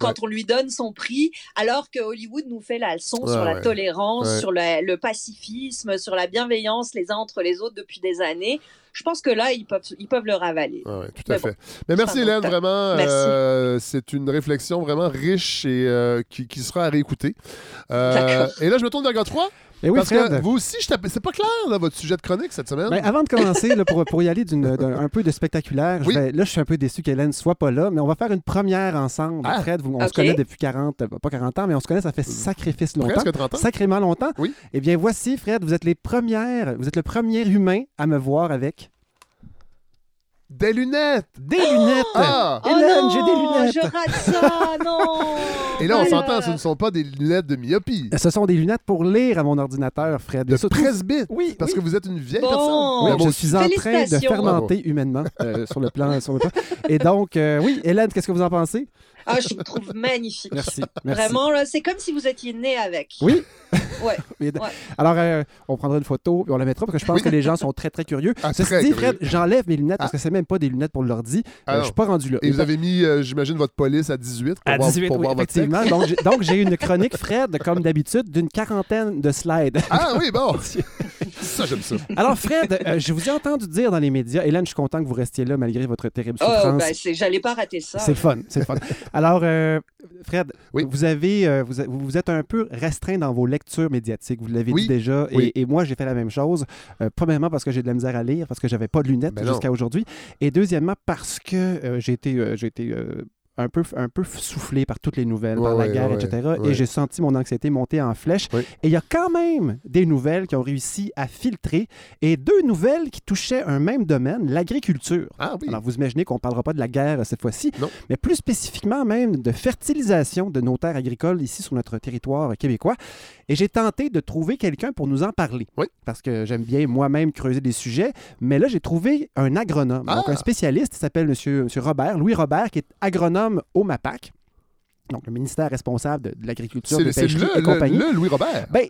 quand on lui donne son prix, alors que Hollywood nous fait la leçon sur la tolérance, sur le, pacifisme, sur la bienveillance les uns entre les autres depuis des années. Je pense que là, ils peuvent, ils peuvent le ravaler. Oui, tout à fait. Mais merci Hélène, vraiment. Euh, c'est une réflexion vraiment riche et euh, qui, qui, sera à réécouter. Euh, et là, je me tourne vers 3. Et oui, Parce que vous aussi, c'est pas clair, là, votre sujet de chronique cette semaine. Ben, avant de commencer, pour, pour, y aller d'un peu de spectaculaire, là, je suis un peu déçu qu'Hélène soit pas là, mais on va faire une première ensemble. Ah. Fred, on se connaît depuis 40, euh, pas 40 ans, mais on se connaît, ça fait sacrifice longtemps. Presque 30 ans. Sacrément longtemps. Oui. Eh bien, voici, Fred, vous êtes les premières, vous êtes le premier humain à me voir avec des lunettes! Des lunettes! Ah! Hélène, j'ai des oh lunettes! Je rate ça, non! *laughs* Et là, on s'entend, ce ne sont pas des lunettes de myopie. Ce sont des lunettes pour lire à mon ordinateur, Fred. De presbyte? Oui. Parce que vous êtes une vieille bon. personne. Oui, je suis en train de fermenter humainement euh, sur, le plan, sur le plan. Et donc, euh, oui, Hélène, qu'est-ce que vous en pensez? Ah, je me trouve magnifique. Merci. Vraiment, c'est comme si vous étiez né avec. *laughs* Oui. ouais. Alors, euh, on prendra une photo et on la mettra parce que je pense que les gens sont très, très curieux. Ah, Ceci dit, Fred, j'enlève mes lunettes parce ah. que c'est même pas des lunettes pour l'ordi. Ah, euh, je suis pas rendu là. Et, vous avez mis, euh, j'imagine, votre police à 18 pour à voir, 18, pour oui, voir effectivement. donc, j'ai une *laughs* chronique, Fred, comme d'habitude, d'une quarantaine de slides. Ah oui, bon. *laughs* ça, j'aime ça. Alors, Fred, euh, je vous ai entendu dire dans les médias, Hélène, je suis content que vous restiez là malgré votre terrible oh, souffrance. Oh, ben, j'allais pas rater ça. C'est fun, c'est fun. Alors, euh, Fred, vous, avez, euh, vous, vous, êtes un peu restreint dans vos lectures médiatiques, vous l'avez dit déjà, et, moi, j'ai fait la même chose. premièrement, parce que j'ai de la misère à lire, parce que j'avais pas de lunettes ben jusqu'à aujourd'hui, et deuxièmement, parce que j'ai été, j'ai été un peu, un peu soufflé par toutes les nouvelles, par la guerre, etc. Et j'ai senti mon anxiété monter en flèche. Et il y a quand même des nouvelles qui ont réussi à filtrer et deux nouvelles qui touchaient un même domaine, l'agriculture. Ah Alors, vous imaginez qu'on ne parlera pas de la guerre cette fois-ci, mais plus spécifiquement même de fertilisation de nos terres agricoles ici sur notre territoire québécois. Et j'ai tenté de trouver quelqu'un pour nous en parler. Parce que j'aime bien moi-même creuser des sujets. Mais là, j'ai trouvé un agronome, donc un ah! spécialiste, il s'appelle M. Robert, Louis Robert, qui est agronome au MAPAC donc le ministère responsable de, l'agriculture, de pêcherie et compagnie. Le Louis Robert. Ben,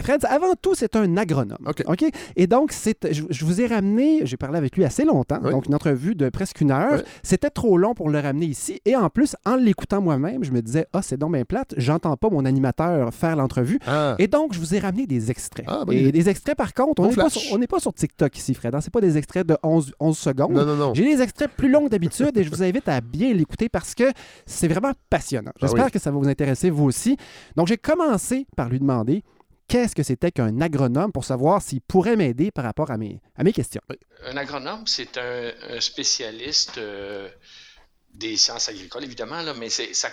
Fred, avant tout, c'est un agronome. OK. Et donc, je, je, vous ai ramené, j'ai parlé avec lui assez longtemps, donc une entrevue de presque une heure. C'était trop long pour le ramener ici. Et en plus, en l'écoutant moi-même, je me disais, ah, c'est donc bien plate, j'entends pas mon animateur faire l'entrevue. Ah. Et donc, je vous ai ramené des extraits. Ah, ben, et des extraits, par contre, on n'est pas, pas, sur TikTok ici, Fred. Hein. C'est pas des extraits de 11, 11 secondes. Non, non, non. J'ai des extraits plus longs d'habitude et je vous invite à bien l'écouter parce que c'est vraiment passionnant. Ah J'espère que ça va vous intéresser, vous aussi. Donc, j'ai commencé par lui demander qu'est-ce que c'était qu'un agronome pour savoir s'il pourrait m'aider par rapport à mes, à mes questions? Un agronome, c'est un, spécialiste euh, des sciences agricoles, évidemment, là, mais c'est, ça,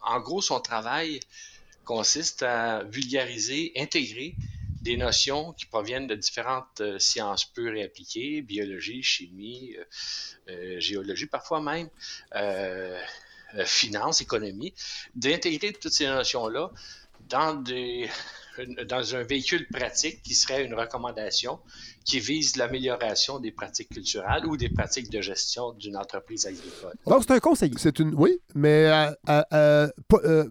en gros, son travail consiste à vulgariser, intégrer des notions qui proviennent de différentes euh, sciences pures et appliquées, biologie, chimie, euh, géologie parfois même, finance, économie, d'intégrer toutes ces notions-là dans des, dans un véhicule pratique qui serait une recommandation qui vise l'amélioration des pratiques culturelles ou des pratiques de gestion d'une entreprise agricole. Donc, c'est un conseiller. C'est une, oui, mais euh, euh, euh,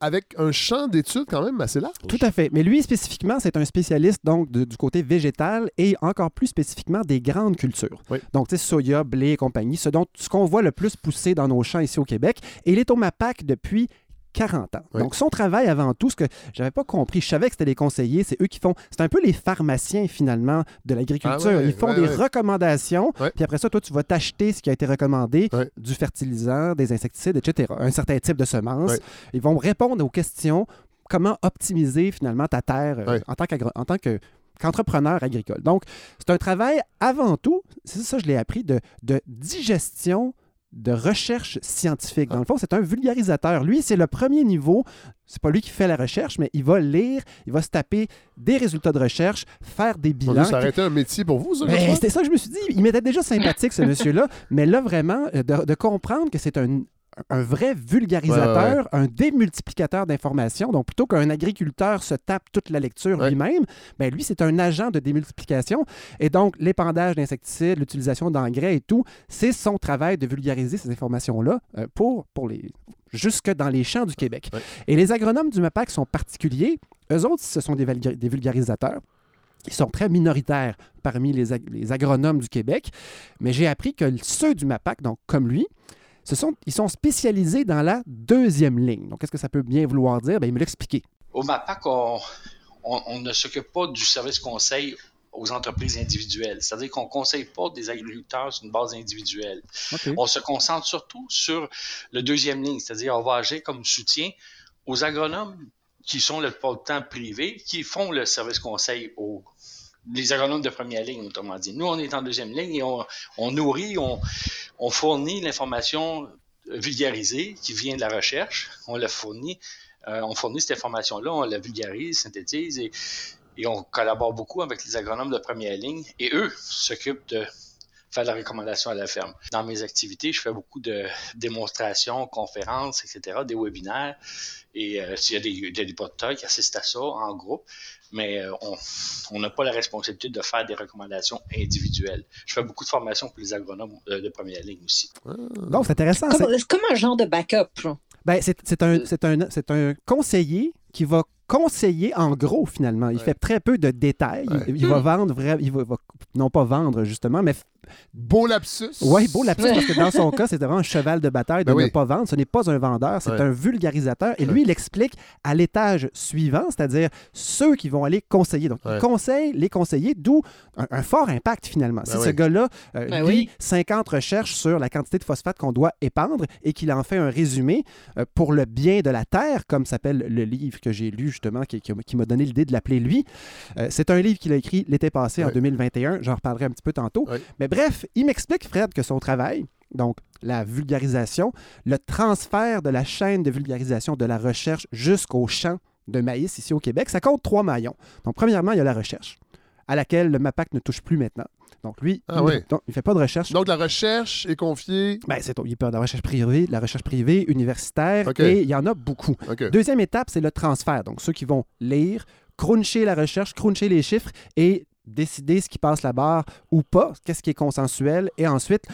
avec un champ d'études quand même assez large. Tout à fait. Mais lui, spécifiquement, c'est un spécialiste donc du côté végétal et encore plus spécifiquement des grandes cultures. Donc, tu sais, soya, blé et compagnie, ce, dont, ce qu'on voit le plus pousser dans nos champs ici au Québec. Et il est au MAPAC depuis 40 ans. Donc, son travail avant tout, ce que j'avais pas compris, je savais que c'était les conseillers, c'est eux qui font. C'est un peu les pharmaciens, finalement, de l'agriculture. Ah Ils font des recommandations, puis après ça, toi, tu vas t'acheter ce qui a été recommandé, du fertilisant, des insecticides, etc. Un certain type de semences. Ils vont répondre aux questions comment optimiser, finalement, ta terre euh, en tant en tant que qu'entrepreneur agricole. Donc, c'est un travail avant tout, c'est ça, je l'ai appris, de, de digestion de recherche scientifique. Dans le fond, c'est un vulgarisateur. Lui, c'est le premier niveau. C'est pas lui qui fait la recherche, mais il va lire, il va se taper des résultats de recherche, faire des bilans. Ça aurait été un métier pour vous, ça? Ben, c'était ça que je me suis dit. Il m'était déjà sympathique, ce monsieur-là. Mais là, vraiment, euh, de comprendre que c'est un, un vrai vulgarisateur, un démultiplicateur d'informations. Donc, plutôt qu'un agriculteur se tape toute la lecture lui-même, ben lui, c'est un agent de démultiplication. Et donc, l'épandage d'insecticides, l'utilisation d'engrais et tout, c'est son travail de vulgariser ces informations-là euh, pour, pour les jusque dans les champs du Québec. Et les agronomes du MAPAC sont particuliers. Eux autres, ce sont des, des vulgarisateurs. Ils sont très minoritaires parmi les, les agronomes du Québec, mais j'ai appris que ceux du MAPAC, donc comme lui, sont, ils sont spécialisés dans la deuxième ligne. Donc, qu'est-ce que ça peut bien vouloir dire? Bien, il me l'expliquer. Au MAPAC, on, ne s'occupe pas du service conseil aux entreprises individuelles. C'est-à-dire qu'on ne conseille pas des agriculteurs sur une base individuelle. On se concentre surtout sur le deuxième ligne, c'est-à-dire on va agir comme soutien aux agronomes qui sont le temps privés, qui font le service conseil aux les agronomes de première ligne, autrement dit. Nous, on est en deuxième ligne et on, nourrit, on, fournit l'information vulgarisée qui vient de la recherche. On la fournit, euh, on fournit cette information-là, on la vulgarise, synthétise et, on collabore beaucoup avec les agronomes de première ligne et eux s'occupent de faire la recommandation à la ferme. Dans mes activités, je fais beaucoup de démonstrations, conférences, etc., des webinaires. Et euh, s'il y a des, des, des qui assistent à ça en groupe, mais euh, on n'a pas la responsabilité de faire des recommandations individuelles. Je fais beaucoup de formations pour les agronomes euh, de première ligne aussi. Donc, c'est intéressant. C'est comme un genre de backup. Ben, c'est un, un, un conseiller qui va conseiller en gros, finalement. Il fait très peu de détails. Il, va vendre, il va, non pas vendre, justement, mais Beau lapsus. Oui, beau lapsus, parce que dans son *laughs* cas, c'est vraiment un cheval de bataille de ben ne pas vendre. Ce n'est pas un vendeur, c'est un vulgarisateur. Et lui, il explique à l'étage suivant, c'est-à-dire ceux qui vont aller conseiller. Donc, il conseille les conseillers, d'où un, fort impact finalement. Ben si ce gars-là euh, ben lit 50 recherches sur la quantité de phosphate qu'on doit épandre et qu'il en fait un résumé euh, pour le bien de la Terre, comme s'appelle le livre que j'ai lu justement, qui, qui, m'a donné l'idée de l'appeler lui, euh, c'est un livre qu'il a écrit l'été passé, en 2021. J'en reparlerai un petit peu tantôt. Mais bref, il m'explique, Fred, que son travail, donc la vulgarisation, le transfert de la chaîne de vulgarisation de la recherche jusqu'au champ de maïs ici au Québec, ça compte trois maillons. Donc, premièrement, il y a la recherche, à laquelle le MAPAC ne touche plus maintenant. Donc, lui, ah il ne fait pas de recherche. Donc, la recherche est confiée. Ben, c'est, il peut de la recherche privée, la recherche privée, universitaire, et il y en a beaucoup. Deuxième étape, c'est le transfert. Donc, ceux qui vont lire, cruncher la recherche, cruncher les chiffres et décider ce qui passe la barre ou pas, qu'est-ce qui est consensuel, et ensuite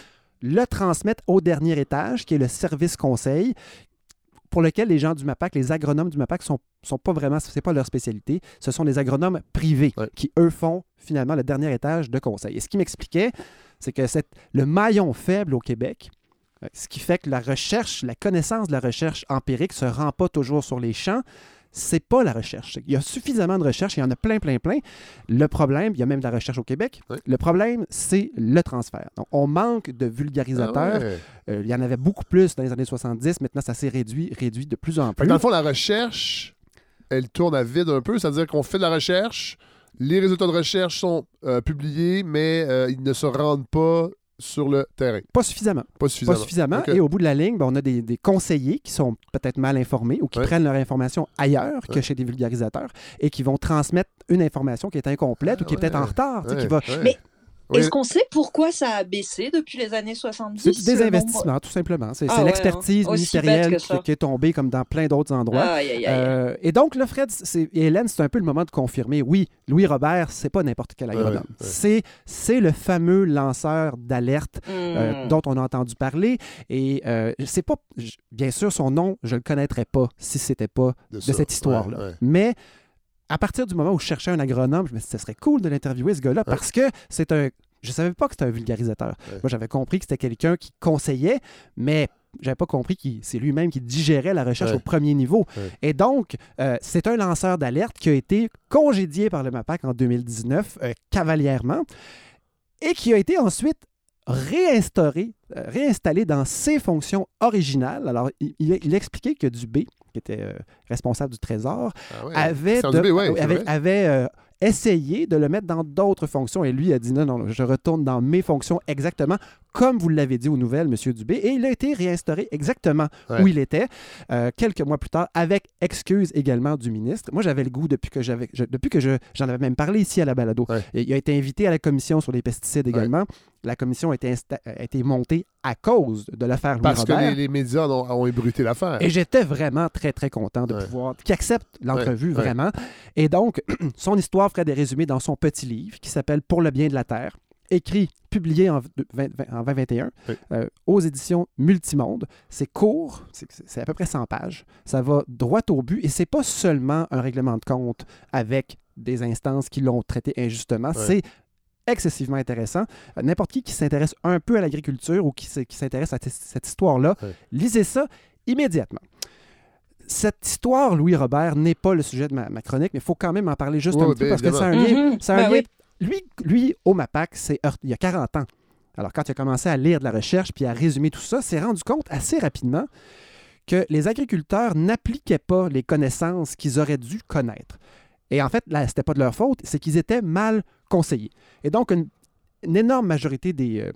le transmettre au dernier étage, qui est le service conseil, pour lequel les gens du MAPAC, les agronomes du MAPAC, sont, sont pas vraiment, c'est pas leur spécialité, ce sont des agronomes privés qui, eux, font finalement le dernier étage de conseil. Et ce qui m'expliquait, c'est que c'est le maillon faible au Québec, euh, ce qui fait que la recherche, la connaissance de la recherche empirique ne se rend pas toujours sur les champs, c'est pas la recherche. Il y a suffisamment de recherche, il y en a plein, plein, plein. Le problème, il y a même de la recherche au Québec. Le problème, c'est le transfert. Donc, on manque de vulgarisateurs. Ah euh, il y en avait beaucoup plus dans les années 70. Maintenant, ça s'est réduit, réduit de plus en plus. Dans le fond, la recherche, elle tourne à vide un peu. C'est-à-dire qu'on fait de la recherche, les résultats de recherche sont euh, publiés, mais euh, ils ne se rendent pas sur le terrain. Pas suffisamment. Pas suffisamment. Pas suffisamment. Et au bout de la ligne, ben, on a des, conseillers qui sont peut-être mal informés ou qui prennent leur information ailleurs que chez des vulgarisateurs et qui vont transmettre une information qui est incomplète ou qui est peut-être en retard. Qui va... Mais est-ce qu'on sait pourquoi ça a baissé depuis les années 70? C'est des investissements, tout simplement. C'est ah l'expertise hein. ministérielle qui, est tombée comme dans plein d'autres endroits. Euh, et donc, le Fred et Hélène, c'est un peu le moment de confirmer. Oui, Louis Robert, c'est pas n'importe quel agronome. C'est le fameux lanceur d'alerte euh, hmm. dont on a entendu parler. Et euh, c'est pas, bien sûr, son nom, je le connaîtrais pas si c'était pas de, cette histoire-là. Mais à partir du moment où je cherchais un agronome, je me suis dit, ce serait cool de l'interviewer, ce gars-là, parce que c'est un. Je savais pas que c'était un vulgarisateur. Moi, j'avais compris que c'était quelqu'un qui conseillait, mais j'avais pas compris que c'est lui-même qui digérait la recherche au premier niveau. Et donc, euh, c'est un lanceur d'alerte qui a été congédié par le MAPAC en 2019, euh, cavalièrement, et qui a été ensuite réinstauré, euh, réinstallé dans ses fonctions originales. Alors, il, il, expliquait que Dubé, qui était euh, responsable du Trésor, ah avait, avait, euh, essayé de le mettre dans d'autres fonctions. Et lui a dit non, non, je retourne dans mes fonctions exactement comme vous l'avez dit aux nouvelles, M. Dubé. Et il a été réinstauré exactement où il était euh, quelques mois plus tard, avec excuse également du ministre. Moi, j'avais le goût depuis que j'avais, depuis que j'en avais même parlé ici à la balado. Il a été invité à la commission sur les pesticides également. La commission a été, a été montée à cause de l'affaire Louis Parce que les, médias ont, ont ébruté l'affaire. Et j'étais vraiment très, très content de pouvoir... qu'il accepte l'entrevue, vraiment. Et donc, *clears throat* son histoire ferait des résumés dans son petit livre qui s'appelle Pour le bien de la Terre écrit, publié en, 2021 euh, aux éditions Multimonde. C'est court, c'est à peu près 100 pages. Ça va droit au but et c'est pas seulement un règlement de compte avec des instances qui l'ont traité injustement. C'est excessivement intéressant. Euh, n'importe qui qui s'intéresse un peu à l'agriculture ou qui, s'intéresse à cette histoire-là, lisez ça immédiatement. Cette histoire, Louis Robert, n'est pas le sujet de ma, chronique, mais il faut quand même en parler juste un petit peu parce que c'est un lien, mm-hmm. un ben lui, lui, au MAPAC, c'est il y a 40 ans. Alors, quand il a commencé à lire de la recherche puis à résumer tout ça, s'est rendu compte assez rapidement que les agriculteurs n'appliquaient pas les connaissances qu'ils auraient dû connaître. Et en fait, ce n'était pas de leur faute, c'est qu'ils étaient mal conseillés. Et donc, une, énorme majorité des, euh,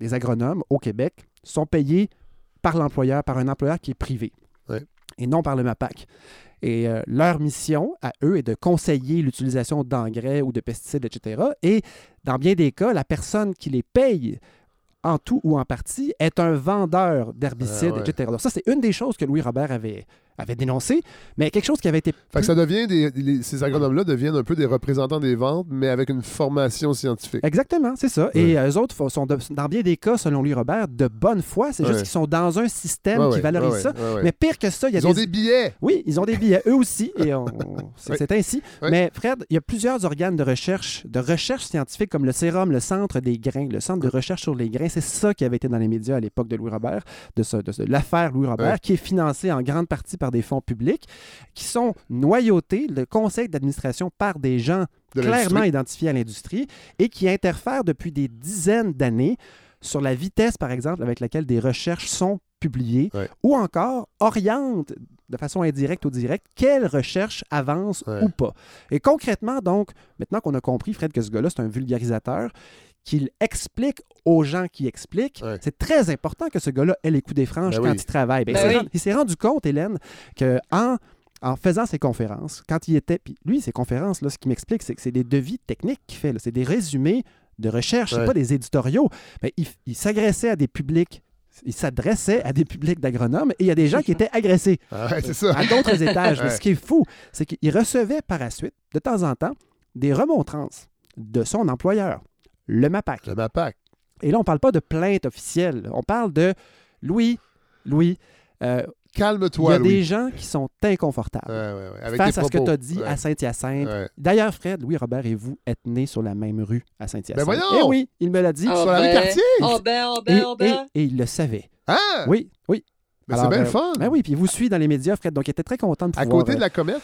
des, agronomes au Québec sont payés par l'employeur, par un employeur qui est privé, et non par le MAPAC. Et euh, leur mission à eux est de conseiller l'utilisation d'engrais ou de pesticides, etc. Et dans bien des cas, la personne qui les paye en tout ou en partie est un vendeur d'herbicides, ah etc. Donc ça, c'est une des choses que Louis Robert avait, avait dénoncé, mais quelque chose qui avait été. Fait que ça devient des, ces agronomes-là deviennent un peu des représentants des ventes, mais avec une formation scientifique. Exactement, c'est ça. Et eux autres sont, dans bien des cas, selon lui Robert, de bonne foi. C'est juste qu'ils sont dans un système qui valorise ça. Mais pire que ça, il y a ils ont des billets. Oui, ils ont des billets, eux aussi, et *laughs* c'est ainsi. Mais Fred, il y a plusieurs organes de recherche, de recherche scientifique comme le sérum, le Centre des grains, le Centre de recherche sur les grains. C'est ça qui avait été dans les médias à l'époque de Louis Robert, de, de l'affaire Louis Robert, qui est financée en grande partie par des fonds publics, qui sont noyautés, le conseil d'administration par des gens clairement identifiés à l'industrie et qui interfèrent depuis des dizaines d'années sur la vitesse, par exemple, avec laquelle des recherches sont publiées, ou encore orientent de façon indirecte ou directe quelles recherches avancent ou pas. Et concrètement, donc, maintenant qu'on a compris, Fred, que ce gars-là, c'est un vulgarisateur, qu'il explique aux gens qui expliquent. C'est très important que ce gars-là ait les coups des franges ben quand il travaille. Ben, ben il s'est rendu compte, Hélène, qu'en en faisant ses conférences, quand il était. Puis lui, ses conférences, là, ce qu'il m'explique, c'est que c'est des devis techniques qu'il fait. C'est des résumés de recherche, c'est pas des éditoriaux. Mais il, s'agressait à des publics il s'adressait à des publics d'agronomes et il y a des gens qui étaient agressés *laughs* ah ça. à d'autres *laughs* étages. Mais ce qui est fou, c'est qu'il recevait par la suite, de temps en temps, des remontrances de son employeur, le MAPAC. Le MAPAC. Et là, on ne parle pas de plainte officielle. On parle de Louis, Louis, euh, Calme-toi. Il y a des gens qui sont inconfortables face à ce que tu as dit à Saint-Hyacinthe. D'ailleurs, Fred, Louis Robert et vous êtes nés sur la même rue à Saint-Hyacinthe. Ben voyons! Eh oui, il me l'a dit. Oh sur la rue Cartier. Oh ben, oh ben, oh ben. Et, il le savait. Ah! Oui, oui. Mais c'est bien le euh, fun. Ben oui, puis il vous suit dans les médias, Fred. Donc, il était très content de pouvoir... À côté de la comète,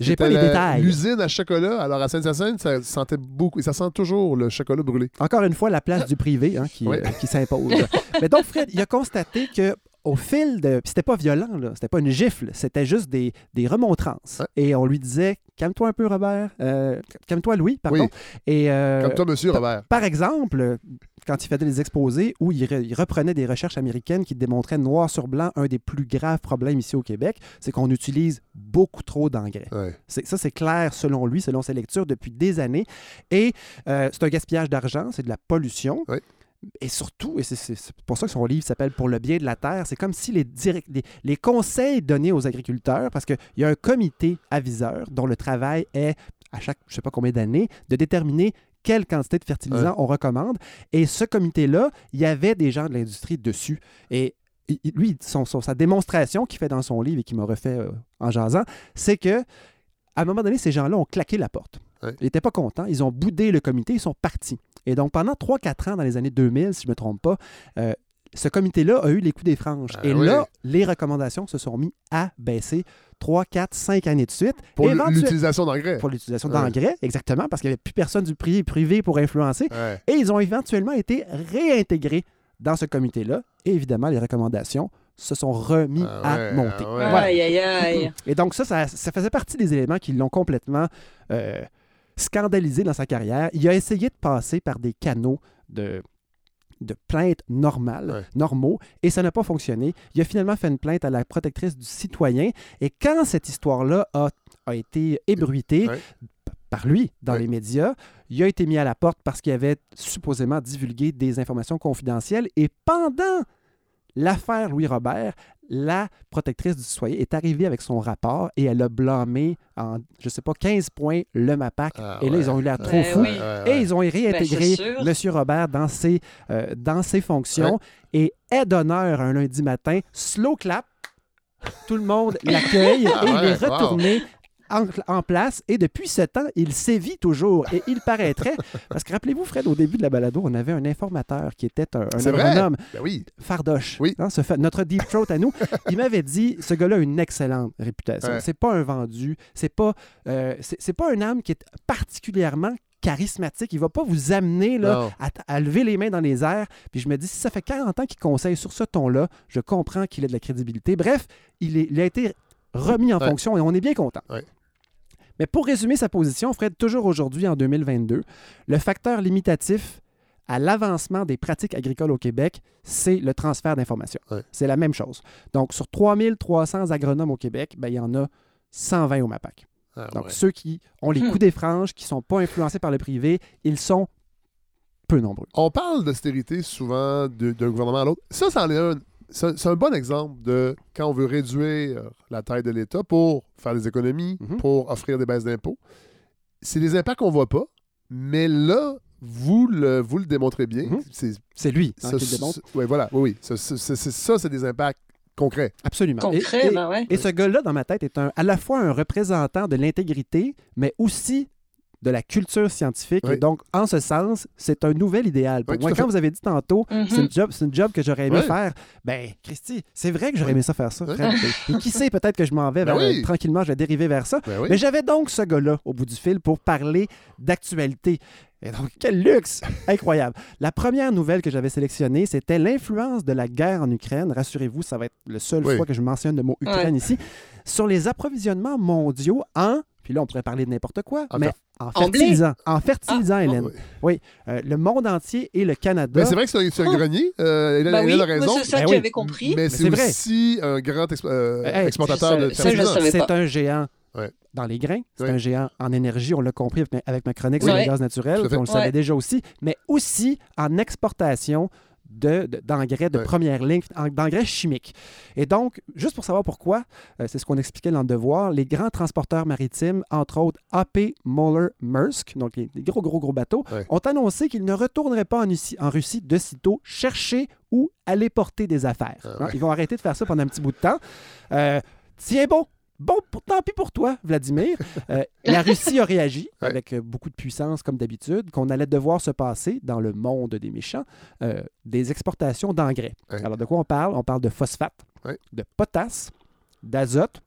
j'ai pas les détails. L'usine à chocolat. Alors, à Saint-Hyacinthe, ça sentait beaucoup. Ça sent toujours le chocolat brûlé. Encore une fois, la place du privé hein, qui, euh, qui s'impose. *laughs* Mais donc, Fred, il a constaté que au fil de. C'était pas violent, là. C'était pas une gifle. C'était juste des, des remontrances. Et on lui disait Calme-toi un peu, Robert. Euh, calme-toi, Louis, pardon. Oui. Et, euh, Calme-toi, monsieur Robert. Par exemple, quand il faisait des exposés où il, reprenait des recherches américaines qui démontraient noir sur blanc un des plus graves problèmes ici au Québec, c'est qu'on utilise beaucoup trop d'engrais. Ça, c'est clair selon lui, selon ses lectures depuis des années. Et euh, c'est un gaspillage d'argent, c'est de la pollution. Oui et surtout, et c'est pour ça que son livre s'appelle Pour le bien de la terre, c'est comme si les, les, conseils donnés aux agriculteurs, parce qu'il y a un comité aviseur dont le travail est, à chaque je ne sais pas combien d'années, de déterminer quelle quantité de fertilisants on recommande. Et ce comité-là, il y avait des gens de l'industrie dessus. Et lui, son, sa démonstration qu'il fait dans son livre et qu'il m'a refait euh, en jasant, c'est que à un moment donné, ces gens-là ont claqué la porte. Ils n'étaient pas contents. Ils ont boudé le comité. Ils sont partis. Et donc, pendant 3-4 ans, dans les années 2000, si je ne me trompe pas, euh, ce comité-là a eu les coups des franges. Ah et là, les recommandations se sont mis à baisser 3, 4, 5 années de suite. Pour l'utilisation d'engrais. Pour l'utilisation d'engrais, exactement, parce qu'il n'y avait plus personne du privé, privé pour influencer. Et ils ont éventuellement été réintégrés dans ce comité-là. Et évidemment, les recommandations se sont remis ah à monter. Ah aïe, aïe, aïe. Et donc ça, ça, faisait partie des éléments qui l'ont complètement euh, scandalisé dans sa carrière. Il a essayé de passer par des canaux de, de plaintes normales, normaux, et ça n'a pas fonctionné. Il a finalement fait une plainte à la protectrice du citoyen, et quand cette histoire-là a, a, été ébruitée par lui dans les médias, il a été mis à la porte parce qu'il avait supposément divulgué des informations confidentielles, et pendant l'affaire Louis Robert, la protectrice du citoyen est arrivée avec son rapport et elle a blâmé en, je sais pas, 15 points le MAPAC. Ah et là, ils ont eu l'air trop fous. et ils ont réintégré ben, M. Robert dans ses, euh, dans ses fonctions. Et aide d'honneur un lundi matin, slow clap. Tout le monde l'accueille ah et il est retourné en, place et depuis ce temps, il sévit toujours et il paraîtrait. *laughs* Parce que rappelez-vous, Fred, au début de la balado, on avait un informateur qui était un, un agronome, ben oui. Fardoche, oui. Hein, notre deep throat à nous. *laughs* il m'avait dit ce gars-là a une excellente réputation. C'est pas un vendu, c'est pas, euh, c'est pas un âme qui est particulièrement charismatique. Il va pas vous amener là, à, lever les mains dans les airs. Puis je me dis, si ça fait 40 ans qu'il conseille sur ce ton-là, je comprends qu'il ait de la crédibilité. Bref, il, est, il a été remis en fonction et on est bien content. Mais pour résumer sa position, Fred, toujours aujourd'hui, en 2022, le facteur limitatif à l'avancement des pratiques agricoles au Québec, c'est le transfert d'informations. C'est la même chose. Donc, sur 3300 agronomes au Québec, ben, il y en a 120 au MAPAC. Ah, Donc, ceux qui ont les hmm. coups des franges, qui ne sont pas influencés par le privé, ils sont peu nombreux. On parle d'austérité souvent d'un gouvernement à l'autre. Ça, c'en est un c'est un bon exemple de quand on veut réduire la taille de l'État pour faire des économies, mhm. pour offrir des baisses d'impôts. C'est des impacts qu'on ne voit pas, mais là, vous le, vous le démontrez bien. Mhm. C'est lui hein, qui le démontre. Oui, voilà. Oui, oui. Ça, c'est des impacts concrets. Absolument. Concret, et, ben ouais. et, ce gars-là, dans ma tête, est un, à la fois un représentant de l'intégrité, mais aussi de la culture scientifique. Et donc, en ce sens, c'est un nouvel idéal. Pour moi, quand vous avez dit tantôt, c'est une mhm. job, une job que j'aurais aimé faire, ben, Christy, c'est vrai que j'aurais aimé ça faire ça. Et qui sait, peut-être que je m'en vais ben vers, tranquillement, je vais dériver vers ça. Ben Mais j'avais donc ce gars-là au bout du fil pour parler d'actualité. Et donc, quel luxe! *laughs* Incroyable. La première nouvelle que j'avais sélectionnée, c'était l'influence de la guerre en Ukraine. Rassurez-vous, ça va être le seul fois que je mentionne le mot Ukraine ici. Sur les approvisionnements mondiaux en puis là, on pourrait parler de n'importe quoi, mais en fertilisant. En fertilisant, ah, Hélène. oui, euh, le monde entier et le Canada. Mais c'est vrai que c'est un, grenier. Euh, Hélène, ben a raison. C'est ça ben que j'avais compris. Mais c'est aussi un grand euh, exportateur de fertilisants. C'est un géant. Dans les grains, c'est un géant en énergie, on l'a compris avec ma chronique sur le gaz naturel, on le savait déjà aussi, mais aussi en exportation d'engrais de, première ligne, d'engrais chimiques. Et donc, juste pour savoir pourquoi, euh, c'est ce qu'on expliquait dans le devoir, les grands transporteurs maritimes, entre autres AP Moller Maersk, donc les, gros, gros, gros bateaux, ont annoncé qu'ils ne retourneraient pas en, en, Russie de sitôt chercher ou aller porter des affaires. Ah hein, ils vont arrêter de faire ça pendant un petit bout de temps. Euh, tiens bon, Bon, tant pis pour toi, Vladimir. Euh, *laughs* la Russie a réagi avec euh, beaucoup de puissance, comme d'habitude, qu'on allait devoir se passer dans le monde des méchants euh, des exportations d'engrais. Alors, de quoi on parle? On parle de phosphate, de potasse, d'azote,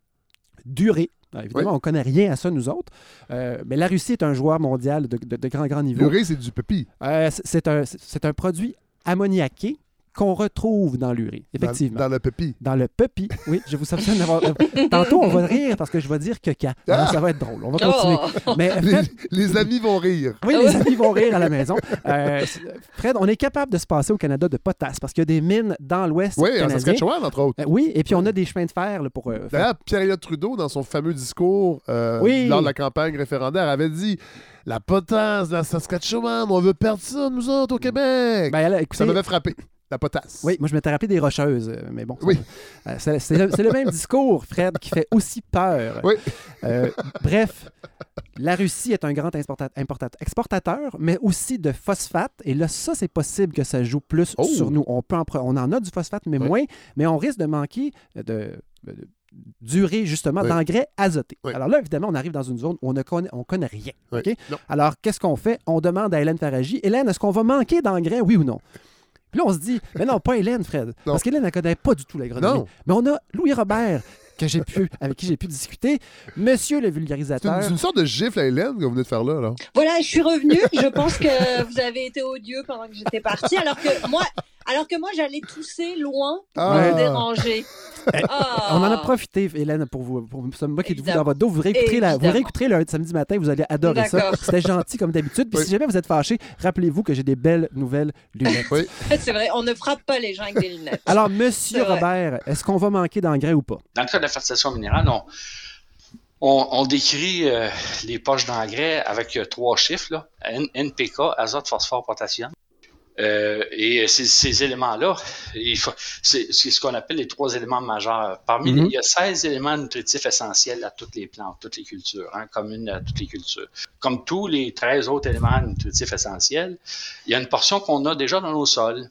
d'urée. évidemment, on ne connaît rien à ça, nous autres. mais la Russie est un joueur mondial de, de, grand, grand niveau. L'urée, c'est du pépi. c'est un, un produit ammoniaqué qu'on retrouve dans l'urée, effectivement. Dans, le puppy. Dans le puppy, oui. Je vous soupçonne d'avoir... Tantôt, on va rire parce que je vais dire caca. Ah! ça va être drôle. On va continuer. Oh! Mais, les, amis vont rire. Oui, les amis vont rire à la maison. Euh, Fred, on est capable de se passer au Canada de potasse parce qu'il y a des mines dans l'ouest Oui, en Saskatchewan, entre autres. Euh, oui, et puis on a des chemins de fer là, pour... Euh, D'ailleurs, Pierre-Éliott Trudeau, dans son fameux discours lors de la campagne référendaire, avait dit la potasse, la Saskatchewan, on veut perdre ça, nous autres, au Québec. Ben, ça m'avait frappé. La potasse. Oui, moi je m'étais rappelé des rocheuses, euh, mais bon. Oui. Euh, c'est le, même discours, Fred, qui fait aussi peur. Oui. Euh, bref, la Russie est un grand exportateur, mais aussi de phosphate. Et là, ça, c'est possible que ça joue plus oh! sur nous. On, peut en, on en a du phosphate, mais moins. Mais on risque de manquer de, durée justement d'engrais azotés. Alors là, évidemment, on arrive dans une zone où on ne connaît, on connaît rien. Alors, qu'est-ce qu'on fait? On demande à Hélène Faragy, Hélène, est-ce qu'on va manquer d'engrais, oui ou non? Puis là, on se dit, mais non, pas Hélène, Fred. Parce qu'Hélène ne connaît pas du tout l'agronomie. Mais on a Louis Robert, que j'ai pu, *laughs* avec qui j'ai pu discuter. Monsieur le vulgarisateur. C'est une, sorte de gifle à Hélène que vous venez de faire là, là. Voilà, je suis revenu. je pense que vous avez été odieux pendant que j'étais parti, alors que moi, alors que moi, j'allais tousser loin pour ah. me déranger. Eh, on en a profité, Hélène, pour vous, pour se moquer de vous dans votre dos. Vous réécouterez, la, vous réécouterez le samedi matin, vous allez adorer ça. C'était gentil comme d'habitude. Puis si jamais vous êtes fâché, rappelez-vous que j'ai des belles nouvelles lunettes. Oui. *laughs* C'est vrai, on ne frappe pas les gens avec des lunettes. Alors, monsieur Robert, est-ce qu'on va manquer d'engrais ou pas? Dans le cas de la fertilisation minérale, on, on, décrit euh, les poches d'engrais avec euh, trois chiffres, là. NPK, azote, phosphore, potassium. Euh, et ces, éléments-là, c'est ce qu'on appelle les trois éléments majeurs. Parmi les, mhm. il y a 16 éléments nutritifs essentiels à toutes les plantes, toutes les cultures, hein, communes à toutes les cultures. Comme tous les 13 autres éléments nutritifs essentiels, il y a une portion qu'on a déjà dans nos sols.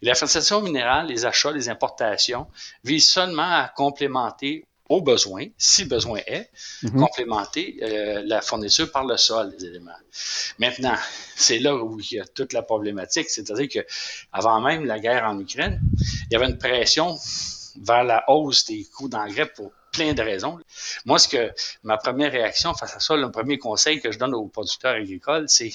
la fertilisation minérale, les achats, les importations visent seulement à complémenter au besoin, si besoin est, mhm. complémenter euh, la fourniture par le sol des éléments. Maintenant, c'est là où il y a toute la problématique, c'est-à-dire que avant même la guerre en Ukraine, il y avait une pression vers la hausse des coûts d'engrais pour plein de raisons. Moi, ce que ma première réaction face à ça, le premier conseil que je donne aux producteurs agricoles, c'est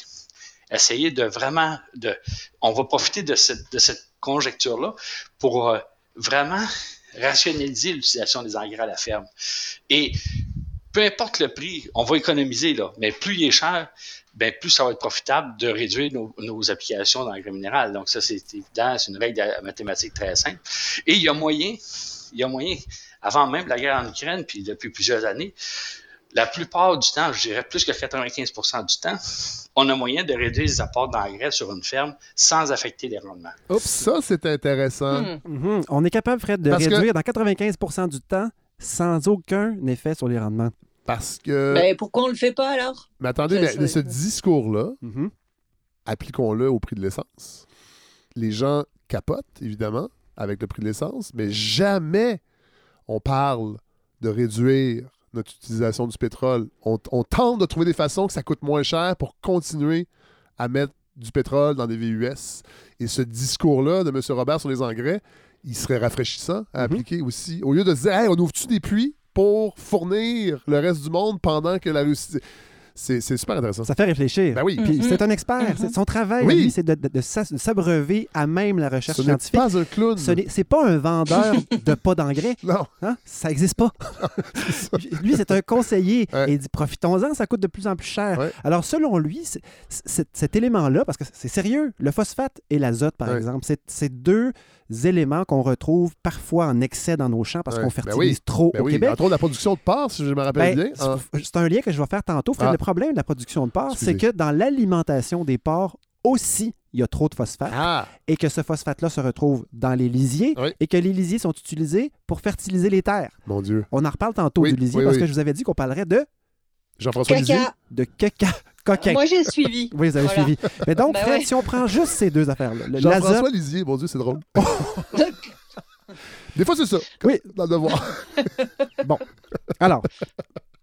essayer de vraiment de on va profiter de cette, de cette conjecture-là pour euh, vraiment rationaliser l'utilisation des engrais à la ferme. Et peu importe le prix, on va économiser, là, mais plus il est cher, ben, plus ça va être profitable de réduire nos, applications d'engrais minéral. Donc, ça, c'est évident, c'est une règle mathématique très simple. Et il y a moyen, il y a moyen, avant même la guerre en Ukraine, puis depuis plusieurs années, la plupart du temps, je dirais plus que 95% du temps, on a moyen de réduire les apports d'engrais sur une ferme sans affecter les rendements. Oups, ça, c'est intéressant. Hmm. Mhm. On est capable, Fred, de réduire dans 95% du temps sans aucun effet sur les rendements. Parce que. Mais ben, pourquoi on le fait pas alors? Mais attendez, mais, ce discours-là, mhm. appliquons-le au prix de l'essence. Les gens capotent, évidemment, avec le prix de l'essence, mais jamais on parle de réduire notre utilisation du pétrole. On, tente de trouver des façons que ça coûte moins cher pour continuer à mettre du pétrole dans des VUS. Et ce discours-là de M. Robert sur les engrais, il serait rafraîchissant à mhm. appliquer aussi. Au lieu de dire, hey, on ouvre-tu des puits pour fournir le reste du monde pendant que la Russie. C'est super intéressant. Ça fait réfléchir. Ben oui. Puis c'est un expert. Mm-hmm. Son travail, lui, c'est de, de, s'abreuver à même la recherche scientifique. Ce n'est pas un clown. C'est pas un vendeur *laughs* de pas d'engrais. Non. Hein? Ça n'existe pas. *laughs* lui, c'est un conseiller. Et il dit profitons-en, ça coûte de plus en plus cher. Alors, selon lui, cet élément-là, parce que c'est sérieux, le phosphate et l'azote, par exemple, c'est deux éléments qu'on retrouve parfois en excès dans nos champs parce qu'on ben fertilise trop ben au Québec. Entre autres, la production de porc, si je me rappelle ben, bien. Hein. C'est un lien que je vais faire tantôt. Ah. Le problème de la production de porc, c'est que dans l'alimentation des porcs aussi, il y a trop de phosphate ah. et que ce phosphate-là se retrouve dans les lisiers et que les lisiers sont utilisés pour fertiliser les terres. Mon Dieu. On en reparle tantôt du lisier parce que je vous avais dit qu'on parlerait de Jean-François Lisier. De caca. Coquin. Moi, j'ai suivi. Oui, vous avez suivi. Mais donc, *laughs* ben Fred, si on prend juste ces deux affaires-là. Jean-François Lisier, mon Dieu, c'est drôle. *laughs* Des fois, c'est ça. Oui. Dans le devoir. *laughs* bon. Alors,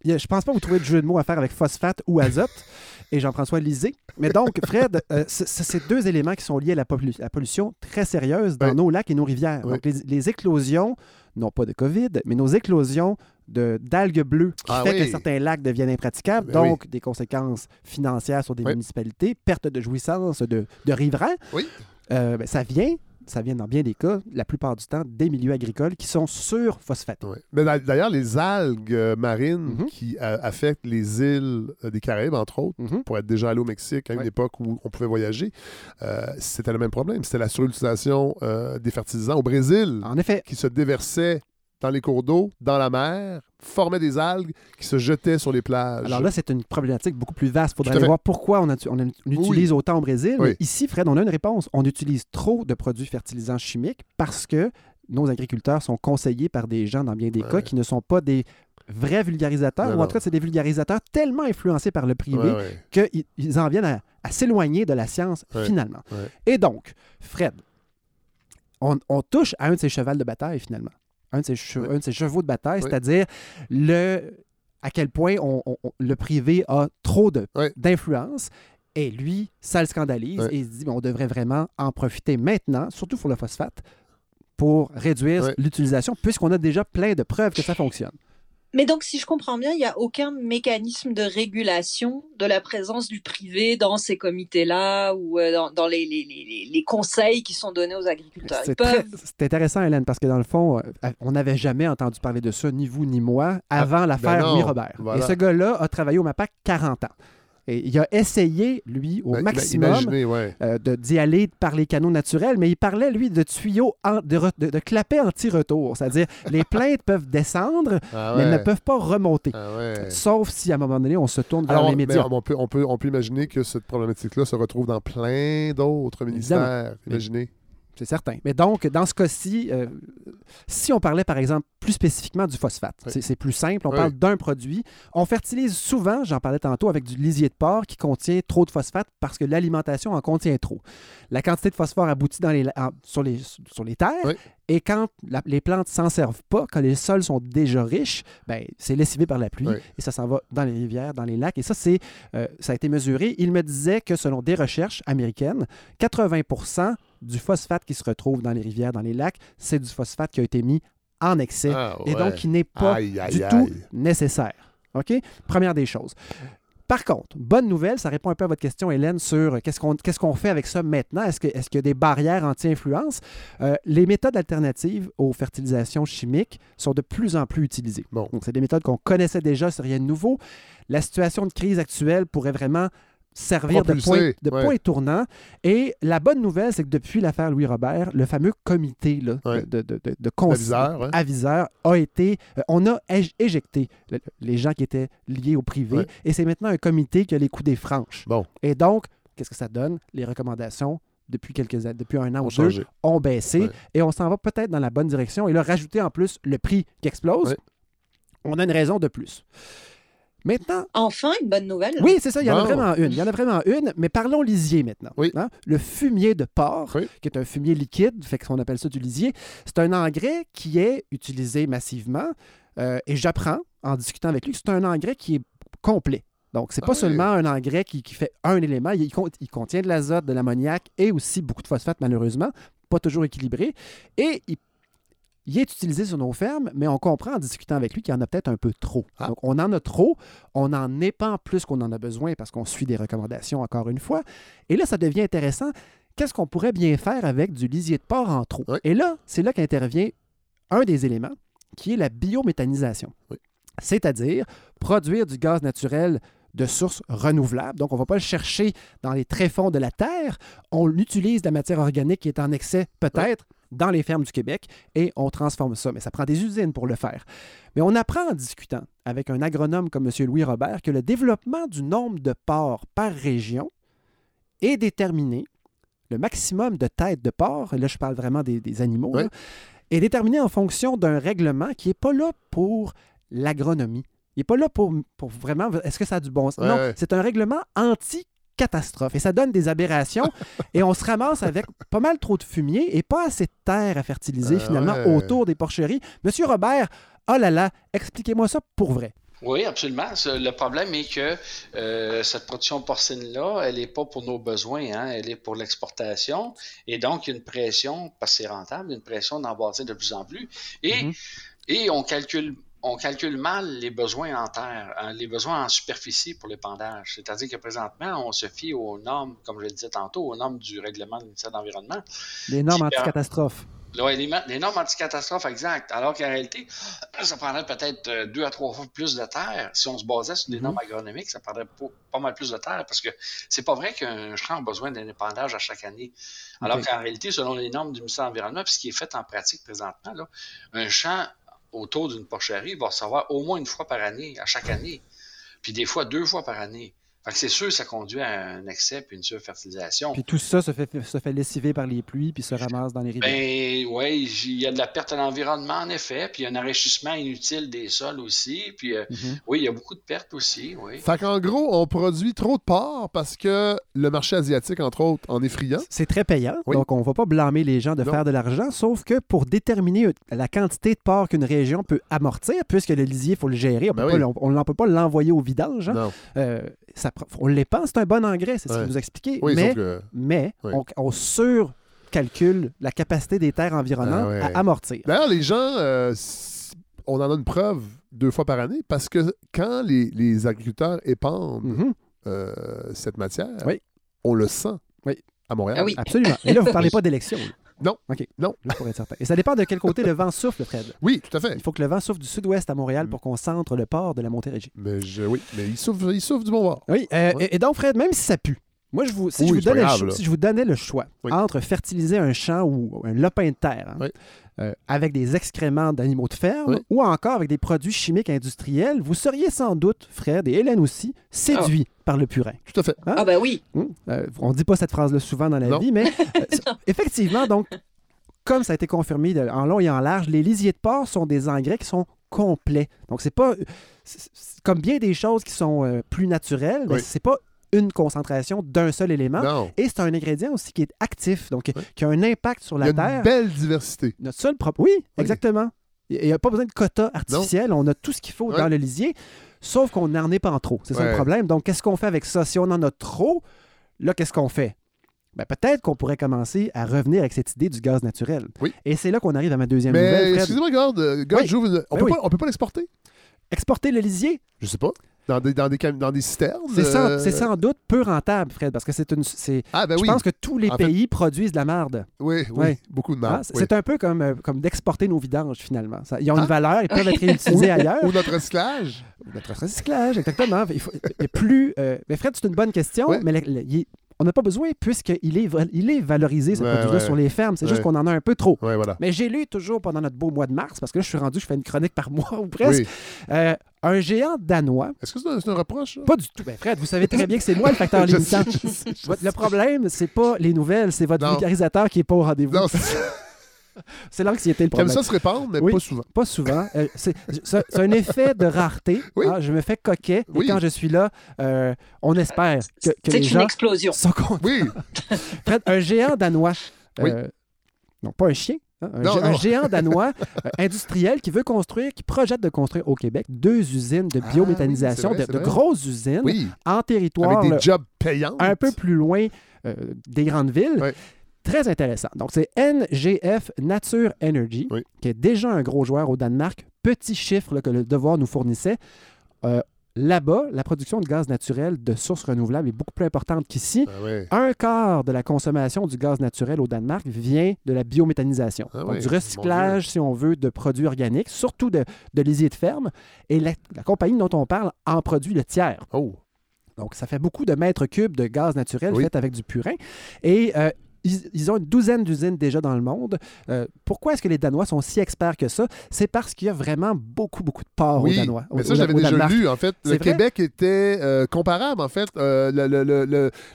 je pense pas vous trouver de jeu de mots à faire avec phosphate ou azote et Jean-François Lisée. Mais donc, Fred, euh, c'est deux éléments qui sont liés à la, pollution très sérieuse dans nos lacs et nos rivières. Donc, les, éclosions, non pas de COVID, mais nos éclosions d'algues bleues qui ah fait que certains lacs deviennent impraticables, ben donc des conséquences financières sur des municipalités, perte de jouissance de, de riverains. Oui. Euh, ben, ça vient ça vient dans bien des cas, la plupart du temps, des milieux agricoles qui sont surphosphatés. Oui. Mais d'ailleurs, les algues euh, marines mhm. qui affectent les îles des Caraïbes, entre autres, mhm. pour être déjà allé au Mexique à une époque où on pouvait voyager, c'était le même problème. C'était la surutilisation des fertilisants au Brésil. En effet. Qui se déversait dans les cours d'eau, dans la mer, formaient des algues qui se jetaient sur les plages. Alors là, c'est une problématique beaucoup plus vaste. Il faudrait aller voir pourquoi on, utilise autant au Brésil. ici, Fred, on a une réponse. On utilise trop de produits fertilisants chimiques parce que nos agriculteurs sont conseillés par des gens, dans bien des cas, qui ne sont pas des vrais vulgarisateurs, ou en tout cas, c'est des vulgarisateurs tellement influencés par le privé qu'ils en viennent à, s'éloigner de la science finalement. Et donc, Fred, on, on, touche à un de ces chevals de bataille finalement un de ses, chevaux de bataille, c'est-à-dire le à quel point le privé a trop d'influence. Et lui, ça le scandalise et il se dit on devrait vraiment en profiter maintenant, surtout pour le phosphate, pour réduire l'utilisation, puisqu'on a déjà plein de preuves que ça fonctionne. Mais donc, si je comprends bien, il n'y a aucun mécanisme de régulation de la présence du privé dans ces comités-là ou euh, dans, les, les, conseils qui sont donnés aux agriculteurs. C'est intéressant, Hélène, parce que dans le fond, euh, on n'avait jamais entendu parler de ça, ni vous ni moi, ah, avant l'affaire ben Louis Robert. Et ce gars-là a travaillé au MAPAC 40 ans. Et il a essayé, lui, au ben, maximum euh, d'y aller par les canaux naturels, mais il parlait, lui, de tuyaux, de, de, de clapets anti-retour. C'est-à-dire, *laughs* les plaintes peuvent descendre, ah mais elles ne peuvent pas remonter. Ah Sauf si, à un moment donné, on se tourne vers les médias. On peut, on, peut, on peut imaginer que cette problématique-là se retrouve dans plein d'autres ministères. Imaginez. C'est certain. Mais donc, dans ce cas-ci, euh, si on parlait par exemple plus spécifiquement du phosphate, c'est plus simple, on parle d'un produit. On fertilise souvent, j'en parlais tantôt, avec du lisier de porc qui contient trop de phosphate parce que l'alimentation en contient trop. La quantité de phosphore aboutit dans les, sur, les, sur les terres et quand les plantes s'en servent pas, quand les sols sont déjà riches, ben, c'est lessivé par la pluie et ça s'en va dans les rivières, dans les lacs. Et ça, c'est, euh, ça a été mesuré. Il me disait que selon des recherches américaines, 80% du phosphate qui se retrouve dans les rivières, dans les lacs, c'est du phosphate qui a été mis en excès ah, et donc qui n'est pas du tout nécessaire. OK? Première des choses. Par contre, bonne nouvelle, ça répond un peu à votre question, Hélène, sur qu'est-ce qu'on qu'est-ce qu'on fait avec ça maintenant? Est-ce qu'il est y a des barrières anti-influence? Euh, les méthodes alternatives aux fertilisations chimiques sont de plus en plus utilisées. Donc, c'est des méthodes qu'on connaissait déjà, c'est rien de nouveau. La situation de crise actuelle pourrait vraiment servir de point, de point tournant. Et la bonne nouvelle, c'est que depuis l'affaire Louis Robert, le fameux comité là, de, de, de, de aviseur, a été. Euh, on a éjecté les gens qui étaient liés au privé. Et c'est maintenant un comité qui a les coups des franches. Bon. Et donc, qu'est-ce que ça donne? Les recommandations depuis quelques années, depuis un an ou deux, ont baissé et on s'en va peut-être dans la bonne direction. Et là, rajouter en plus le prix qui explose, on a une raison de plus. Maintenant. Enfin, une bonne nouvelle. Oui, c'est ça, il y en a vraiment une. Il y en a vraiment une, mais parlons lisier maintenant. Hein. Le fumier de porc, qui est un fumier liquide, fait qu'on appelle ça du lisier, c'est un engrais qui est utilisé massivement. Euh, et j'apprends, en discutant avec lui, que c'est un engrais qui est complet. Donc, c'est pas ah seulement un engrais qui, fait un élément, il, il contient de l'azote, de l'ammoniac et aussi beaucoup de phosphate, malheureusement, pas toujours équilibré. Et il il est utilisé sur nos fermes, mais on comprend en discutant avec lui qu'il y en a peut-être un peu trop. Ah. Donc, on en a trop, on en épand plus qu'on en a besoin parce qu'on suit des recommandations encore une fois. Et là, ça devient intéressant. Qu'est-ce qu'on pourrait bien faire avec du lisier de porc en trop? Et là, c'est là qu'intervient un des éléments qui est la biométhanisation. C'est-à-dire produire du gaz naturel de sources renouvelables. Donc, on ne va pas le chercher dans les tréfonds de la terre. On utilise la matière organique qui est en excès, peut-être, dans les fermes du Québec et on transforme ça. Mais ça prend des usines pour le faire. Mais on apprend en discutant avec un agronome comme M. Louis Robert que le développement du nombre de porcs par région est déterminé, le maximum de têtes de porcs, et là je parle vraiment des, animaux, est déterminé en fonction d'un règlement qui n'est pas là pour l'agronomie. Il n'est pas là pour, pour vraiment. Est-ce que ça a du bon sens? non, c'est un règlement anti catastrophe. Et ça donne des aberrations. et on se ramasse avec pas mal trop de fumier et pas assez de terre à fertiliser ah finalement autour des porcheries. Monsieur Robert, oh là là, expliquez-moi ça pour vrai. Oui, absolument. Le problème est que euh, cette production porcine-là, elle n'est pas pour nos besoins, hein. elle est pour l'exportation. Et donc, il y a une pression, parce que c'est rentable, une pression d'en bâtir de plus en plus. Et, mm-hmm. et on calcule on calcule mal les besoins en terre, hein, les besoins en superficie pour l'épandage. C'est-à-dire que présentement, on se fie aux normes, comme je le disais tantôt, aux normes du règlement du ministère de l'Environnement. Les normes anti-catastrophes. Oui, les, normes anti-catastrophes, exact. Alors qu'en réalité, ça prendrait peut-être euh, deux à trois fois plus de terre. Si on se basait sur des mhm. normes agronomiques, ça prendrait pas, mal plus de terre parce que c'est pas vrai qu'un champ a besoin d'un épandage à chaque année. Alors qu'en réalité, selon les normes du ministère de l'Environnement, puis ce qui est fait en pratique présentement, là, un champ autour d'une porcherie va recevoir au moins une fois par année, à chaque année, puis des fois deux fois par année c'est sûr ça conduit à un excès puis une surfertilisation. Puis tout ça se fait, se fait lessiver par les pluies puis se ramasse dans les rivières. Ben oui, il y a de la perte à l'environnement en effet, puis il y a un enrichissement inutile des sols aussi, puis euh, mhm. oui, il y a beaucoup de pertes aussi, oui. Fait qu'en gros, on produit trop de porc parce que le marché asiatique, entre autres, en est friand. C'est très payant, donc on ne va pas blâmer les gens de faire de l'argent, sauf que pour déterminer la quantité de porc qu'une région peut amortir, puisque le lisier, il faut le gérer, on ben ne peut pas l'envoyer au vidange, hein, euh, ça on les pense, c'est un bon engrais, c'est ce que vous expliquez. mais mais on, surcalcule la capacité des terres environnantes ah à amortir. D'ailleurs, les gens, euh, on en a une preuve deux fois par année parce que quand les, agriculteurs épandent mm-hmm. euh, cette matière, on le sent à Montréal. Ah oui. Absolument. Et là, vous ne parlez *laughs* pas d'élection. Non. OK. Non. pour être certain. Et ça dépend de quel côté le vent souffle, Fred. Oui, tout à fait. Il faut que le vent souffle du sud-ouest à Montréal pour qu'on centre le port de la Montérégie. Mais oui, mais il souffle, il souffle du bon bord. Oui. Euh, et, donc, Fred, même si ça pue, moi, je vous, si, je vous donnais le, si, je vous donnais le, choix entre fertiliser un champ ou un lopin de terre hein, euh, avec des excréments d'animaux de ferme ou encore avec des produits chimiques industriels, vous seriez sans doute, Fred et Hélène aussi, séduits ah. par le purin. Tout à fait. Hein? Ah ben oui. Hum, euh, on ne dit pas cette phrase-là souvent dans la vie, mais *laughs* effectivement, donc, comme ça a été confirmé en long et en large, les lisiers de porc sont des engrais qui sont complets. Donc, c'est pas. comme bien des choses qui sont euh, plus naturelles, mais c'est pas une concentration d'un seul élément. Et c'est un ingrédient aussi qui est actif, donc qui a un impact sur la Terre. Il y a une belle diversité. Notre seul propre. Oui, exactement. Il n'y a pas besoin de quotas artificiels. On a tout ce qu'il faut dans le lisier, sauf qu'on n'en est pas en trop. C'est ça le problème. Donc, qu'est-ce qu'on fait avec ça? Si on en a trop, là, qu'est-ce qu'on fait? ben peut-être qu'on pourrait commencer à revenir avec cette idée du gaz naturel. Oui. Et c'est là qu'on arrive à ma deuxième nouvelle. Excusez-moi, regarde, euh, on, peut pas, peut pas l'exporter? Exporter le lisier? Je sais pas. Dans des, dans des, dans des citernes? C'est sans doute peu rentable, Fred, parce que c'est une. Ah, ben je oui. pense que tous les pays produisent de la marde. Oui, oui, beaucoup de marde. Ah, c'est un peu comme, comme d'exporter nos vidanges, finalement. Ça, ils ont une ah. valeur, ils peuvent être réutilisés *laughs* ailleurs. Ou notre recyclage. notre recyclage, exactement. Il, faut, plus. mais Fred, c'est une bonne question, mais il, on n'a pas besoin puisqu'il est, il est valorisé, ce produit-là, sur les fermes. C'est juste qu'on en a un peu trop. Mais j'ai lu toujours pendant notre beau mois de mars, parce que là, je suis rendu, je fais une chronique par *laughs* mois ou presque. Euh, un géant danois. Est-ce que c'est un, reproche? Pas du tout. Ben, Fred, vous savez très bien que c'est moi le facteur *laughs* limitant. le problème, c'est pas les nouvelles, c'est votre vulgarisateur qui est pas au rendez-vous. C'est l'anxiété le problème. Comme ça se répand, mais pas souvent. Pas souvent. Euh, c'est un effet de rareté. Ah, je me fais coquet et quand je suis là, euh, on espère que, que les gens. C'est une explosion. Sont oui. *laughs* un géant danois. Euh, non, pas un chien. Hein, un, géant danois *laughs* industriel qui veut construire, qui projette de construire au Québec deux usines de ah biométhanisation, de, grosses usines en territoire. Avec des jobs payants. Un peu plus loin des grandes villes. Très intéressant. Donc, c'est NGF Nature Energy, qui est déjà un gros joueur au Danemark. Petit chiffre que le devoir nous fournissait. Euh, là-bas, la production de gaz naturel de sources renouvelables est beaucoup plus importante qu'ici. Ben un quart de la consommation du gaz naturel au Danemark vient de la biométhanisation, ah donc du recyclage, si on veut, de produits organiques, surtout de, de lisier de ferme. Et la, compagnie dont on parle en produit le tiers. Oh. Donc, ça fait beaucoup de mètres cubes de gaz naturel fait avec du purin. Et euh, ils, ont une douzaine d'usines déjà dans le monde. Euh, pourquoi est-ce que les Danois sont si experts que ça? C'est parce qu'il y a vraiment beaucoup, beaucoup de ports aux Danois. Mais ça, j'avais déjà lu, en fait. Le Québec était euh, comparable, en fait. Euh,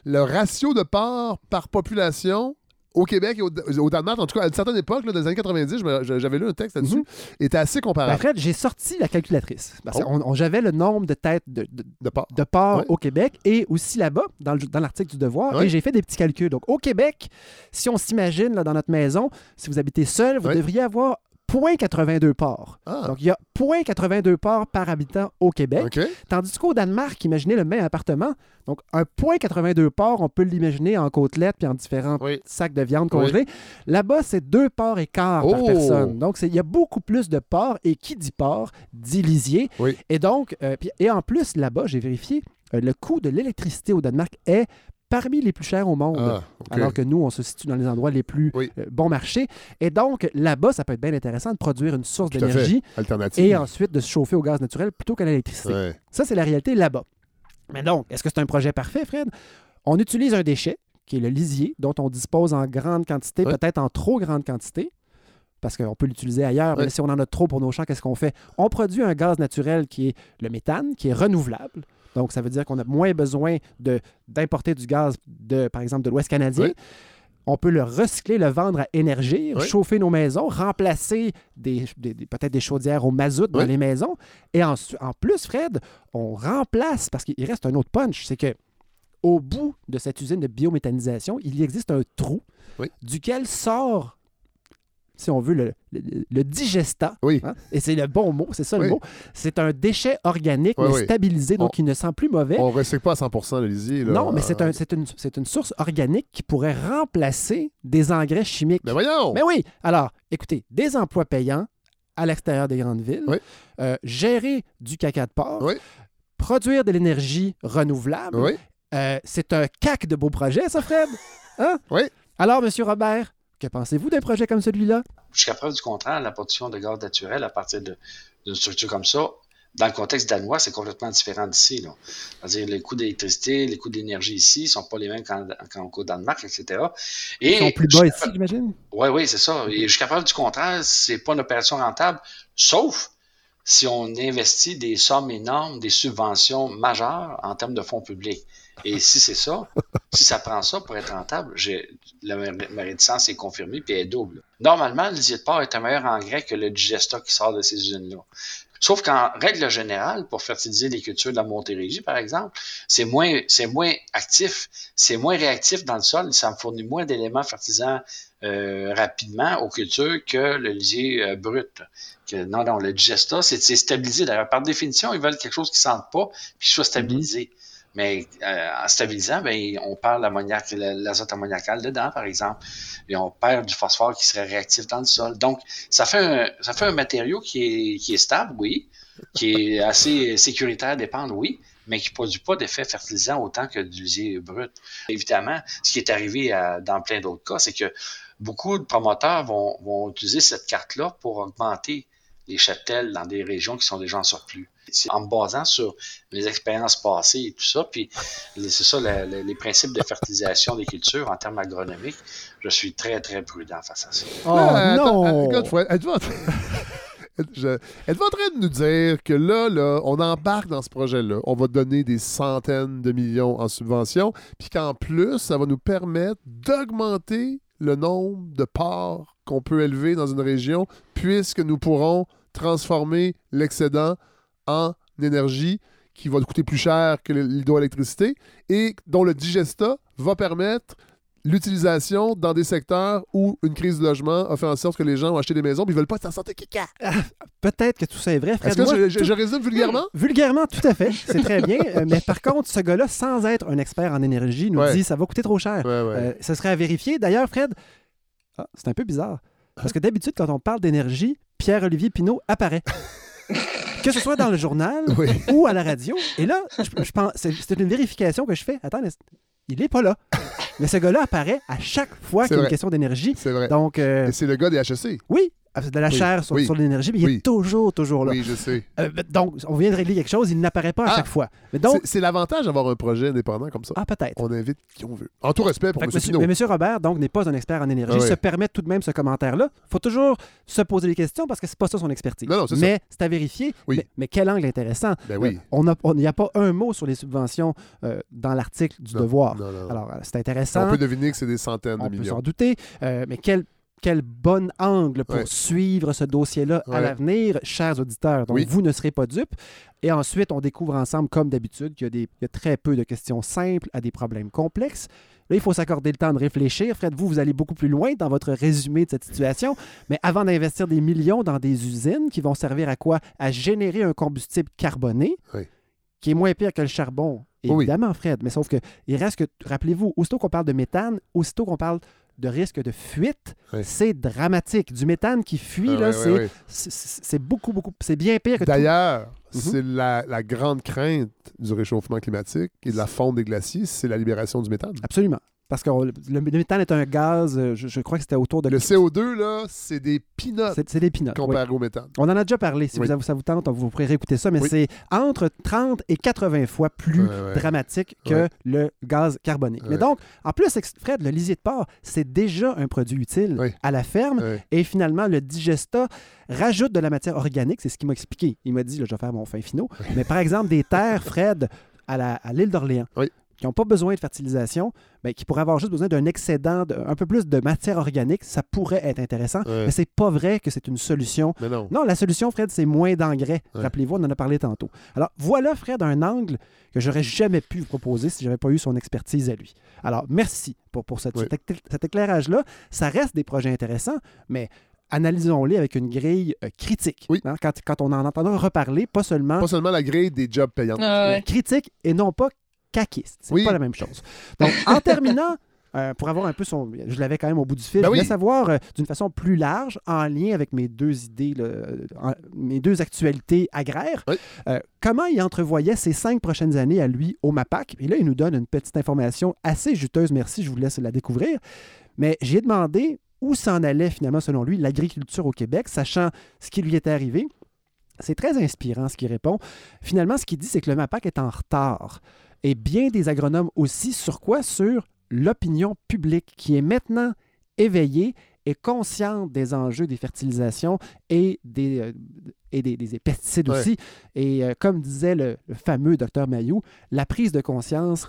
le, ratio de ports par population au Québec et au, Danemark, en tout cas à une certaine époque, là, dans les années 90, j'avais lu un texte là-dessus, mhm. était assez comparable. En fait, j'ai sorti la calculatrice. Parce oh. j'avais le nombre de têtes de, de, au Québec et aussi là-bas, dans, l'article du Devoir, et j'ai fait des petits calculs. Donc, au Québec, si on s'imagine dans notre maison, si vous habitez seul, vous devriez avoir 0.82 ports. Ah. Donc, il y a 0.82 ports par habitant au Québec. Tandis qu'au Danemark, imaginez le même appartement. Donc, un 0.82 ports, on peut l'imaginer en côtelettes puis en différents sacs de viande congelés. Là-bas, c'est deux ports et quart par oh! personne. Donc, il y a beaucoup plus de ports. Et qui dit port, dit lisier. Et donc, euh, et en plus, là-bas, j'ai vérifié, euh, le coût de l'électricité au Danemark est parmi les plus chers au monde, ah, alors que nous, on se situe dans les endroits les plus euh, bons marchés. Et donc, là-bas, ça peut être bien intéressant de produire une source d'énergie et ensuite de se chauffer au gaz naturel plutôt qu'à l'électricité. Ça, c'est la réalité là-bas. Mais donc, est-ce que c'est un projet parfait, Fred? On utilise un déchet, qui est le lisier, dont on dispose en grande quantité, peut-être en trop grande quantité parce qu'on peut l'utiliser ailleurs, mais si on en a trop pour nos champs, qu'est-ce qu'on fait? On produit un gaz naturel qui est le méthane, qui est renouvelable. Donc, ça veut dire qu'on a moins besoin d'importer du gaz, de, par exemple, de l'Ouest canadien. On peut le recycler, le vendre à énergie, chauffer nos maisons, remplacer des, peut-être des chaudières au mazout dans les maisons. Et en, en plus, Fred, on remplace, parce qu'il reste un autre punch, c'est que au bout de cette usine de biométhanisation, il existe un trou duquel sort si on veut, le, le, digesta. Oui. Hein, et c'est le bon mot, c'est ça le mot. C'est un déchet organique, mais stabilisé, donc il ne sent plus mauvais. On ne recycle pas à 100 le lisier. Non, mais c'est un, une, une, source organique qui pourrait remplacer des engrais chimiques. Mais voyons! Mais oui! Alors, écoutez, des emplois payants à l'extérieur des grandes villes, euh, gérer du caca de porc, produire de l'énergie renouvelable. Euh, c'est un cac de beaux projets, ça, Fred? Hein? Oui. Alors, Monsieur Robert, que pensez-vous d'un projet comme celui-là? Jusqu'à preuve du contraire, la production de gaz naturel à partir d'une structure comme ça, dans le contexte danois, c'est complètement différent d'ici. C'est-à-dire les coûts d'électricité, les coûts d'énergie ici ne sont pas les mêmes qu'au Danemark, etc. Et Ils sont plus bas ici, j'imagine? Oui, oui, c'est ça. Et jusqu'à preuve du contraire, c'est pas une opération rentable, sauf si on investit des sommes énormes, des subventions majeures en termes de fonds publics. Et si c'est ça, si ça prend ça pour être rentable, la, ma réticence est confirmée puis elle est double. Normalement, le lisier de porc est un meilleur engrais que le digesta qui sort de ces usines-là. Sauf qu'en règle générale, pour fertiliser les cultures de la Montérégie, par exemple, c'est moins, c'est moins actif, c'est moins réactif dans le sol, ça me fournit moins d'éléments fertilisants euh, rapidement aux cultures que le lisier euh, brut. Que, non, non, le digesta, c'est stabilisé. D'ailleurs, par définition, ils veulent quelque chose qui ne sente pas puis qui soit stabilisé. Mais euh, en stabilisant, ben, on perd l'ammoniac, l'azote ammoniacal dedans, par exemple, et on perd du phosphore qui serait réactif dans le sol. Donc, ça fait un, ça fait un matériau qui est, qui est stable, oui, qui est assez sécuritaire d'épandre, oui, mais qui ne produit pas d'effet fertilisant autant que du lisier brut. Évidemment, ce qui est arrivé dans plein d'autres cas, c'est que beaucoup de promoteurs vont, vont utiliser cette carte-là pour augmenter les châtels dans des régions qui sont déjà en surplus. En me basant sur les expériences passées et tout ça, puis c'est ça les principes de fertilisation des cultures en termes agronomiques, je suis très très prudent face à ça. Oh non! *laughs* êtes-vous en... train de nous dire que là, là, on embarque dans ce projet-là, on va donner des centaines de millions en subventions, puis qu'en plus, ça va nous permettre d'augmenter le nombre de parts qu'on peut élever dans une région, puisque nous pourrons transformer l'excédent en énergie qui va coûter plus cher que l'hydroélectricité et dont le digesta va permettre l'utilisation dans des secteurs où une crise de logement a fait en sorte que les gens ont acheté des maisons mais ils veulent pas s'en sortir caca. Ah, peut-être que tout ça est vrai, Est-ce que je, résume vulgairement? *laughs* Vulgairement, tout à fait. C'est très bien. Euh, mais par contre, ce gars-là, sans être un expert en énergie, nous dit ça va coûter trop cher. Euh, ce serait à vérifier. D'ailleurs, Fred, ah, c'est un peu bizarre. Parce que d'habitude, quand on parle d'énergie, Pierre-Olivier Pinault apparaît. *laughs* que ce soit dans le journal ou à la radio. Et là, je, pense, c'est une vérification que je fais. Attends, il n'est pas là. Mais ce gars-là apparaît à chaque fois qu'il y a une question d'énergie. C'est vrai. Donc, euh, Et c'est le gars des HEC. Oui, de la chair sur, l'énergie, mais il est toujours, toujours là. Oui, je sais. Euh, donc, on vient de régler quelque chose, il n'apparaît pas à ah! chaque fois. Mais donc, c'est l'avantage d'avoir un projet indépendant comme ça. Ah, peut-être. On invite qui on veut. En tout respect pour M. Mais M. Robert, donc, n'est pas un expert en énergie, ah se permet tout de même ce commentaire-là. Il faut toujours se poser des questions parce que c'est pas ça son expertise. Non, non, mais c'est à vérifier. Mais, quel angle intéressant. Ben oui. Euh, on n'y a, pas un mot sur les subventions euh, dans l'article du Devoir. Alors, c'est intéressant. On peut deviner que c'est des centaines de millions. On peut s'en douter. mais quel quel bon angle pour suivre ce dossier-là à l'avenir, chers auditeurs. Donc, vous ne serez pas dupes. Et ensuite, on découvre ensemble, comme d'habitude, qu'il y, a très peu de questions simples à des problèmes complexes. Là, il faut s'accorder le temps de réfléchir. Fred, vous, vous allez beaucoup plus loin dans votre résumé de cette situation. Mais avant d'investir des millions dans des usines qui vont servir à quoi? À générer un combustible carboné, qui est moins pire que le charbon, évidemment, Fred. Mais sauf que, il reste que, rappelez-vous, aussitôt qu'on parle de méthane, aussitôt qu'on parle de risque de fuite, c'est dramatique. Du méthane qui fuit, ah là, c'est beaucoup, beaucoup, c'est bien pire que D'ailleurs, mhm. c'est la, la, grande crainte du réchauffement climatique et de la fonte des glaciers, c'est la libération du méthane. Absolument. Parce que le, méthane est un gaz, euh, je, crois que c'était autour de... Le CO2, là, c'est des peanuts. C'est des peanuts, Comparé au méthane. On en a déjà parlé. Si vous, ça vous tente, vous pourrez réécouter ça. Mais c'est entre 30 et 80 fois plus dramatique que le gaz carbonique. Mais donc, en plus, Fred, le lisier de porc, c'est déjà un produit utile à la ferme. Et finalement, le digesta rajoute de la matière organique. C'est ce qu'il m'a expliqué. Il m'a dit, là, je vais faire mon fin finaux. Mais par exemple, des terres, Fred, à l'île d'Orléans. Oui qui n'ont pas besoin de fertilisation, mais qui pourraient avoir juste besoin d'un excédent, un peu plus de matière organique, ça pourrait être intéressant. Mais c'est pas vrai que c'est une solution. non. la solution, Fred, c'est moins d'engrais. Rappelez-vous, on en a parlé tantôt. Alors, voilà, Fred, un angle que j'aurais jamais pu vous proposer si je n'avais pas eu son expertise à lui. Alors, merci pour, pour cet éclairage-là. Ça reste des projets intéressants, mais analysons-les avec une grille euh, critique. Oui. Hein, quand, quand, on en entendra reparler, pas seulement... Pas seulement la grille des jobs payants. Ah critique et non pas caquiste. C'est pas la même chose. Donc, en *laughs* terminant, euh, pour avoir un peu son. Je l'avais quand même au bout du fil. Ben je voulais savoir euh, d'une façon plus large, en lien avec mes deux idées, mes deux actualités agraires, euh, comment il entrevoyait ces cinq prochaines années à lui au MAPAC? Et là, il nous donne une petite information assez juteuse. Merci, je vous laisse la découvrir. Mais j'ai demandé où s'en allait finalement, selon lui, l'agriculture au Québec, sachant ce qui lui était arrivé. C'est très inspirant ce qu'il répond. Finalement, ce qu'il dit, c'est que le MAPAC est en retard et bien des agronomes aussi. Sur quoi? Sur l'opinion publique qui est maintenant éveillée et consciente des enjeux des fertilisations et des, euh, et des, pesticides aussi. Et euh, comme disait le, fameux docteur Mayou, la prise de conscience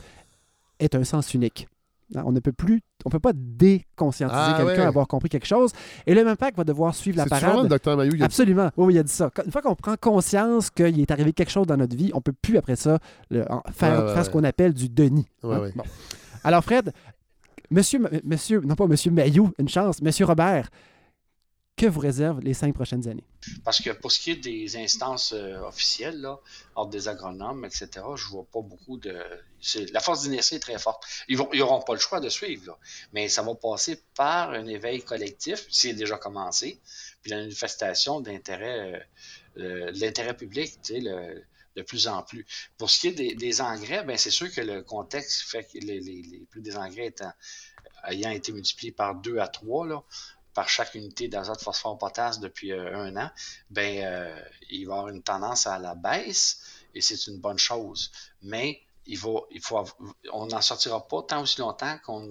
est un sens unique. On ne peut plus, on peut pas déconscientiser ah, quelqu'un à avoir compris quelque chose. Et le même MAPAC va devoir suivre la parade. Mayou. Absolument. Oui, il a dit ça. Une fois qu'on prend conscience qu'il est arrivé quelque chose dans notre vie, on peut plus après ça faire, ce qu'on appelle du denis. Hein? Alors Fred, monsieur, monsieur, non pas monsieur Mayou, une chance, monsieur Robert, que vous réserve les cinq prochaines années? Parce que pour ce qui est des instances euh, officielles, là, ordre des agronomes, etc., je vois pas beaucoup de. La force d'inertie est très forte. Ils n'auront pas le choix de suivre, mais ça va passer par un éveil collectif, c'est déjà commencé, puis la manifestation d'intérêt euh, l'intérêt public, de plus en plus. Pour ce qui est des, engrais, ben c'est sûr que le contexte fait que les, les, prix des engrais ayant été multipliés par deux à trois, là, par chaque unité d'azote, phosphore, potasse depuis euh, un an, ben, euh, il va avoir une tendance à la baisse et c'est une bonne chose. Mais il faut, on n'en sortira pas tant aussi longtemps qu'on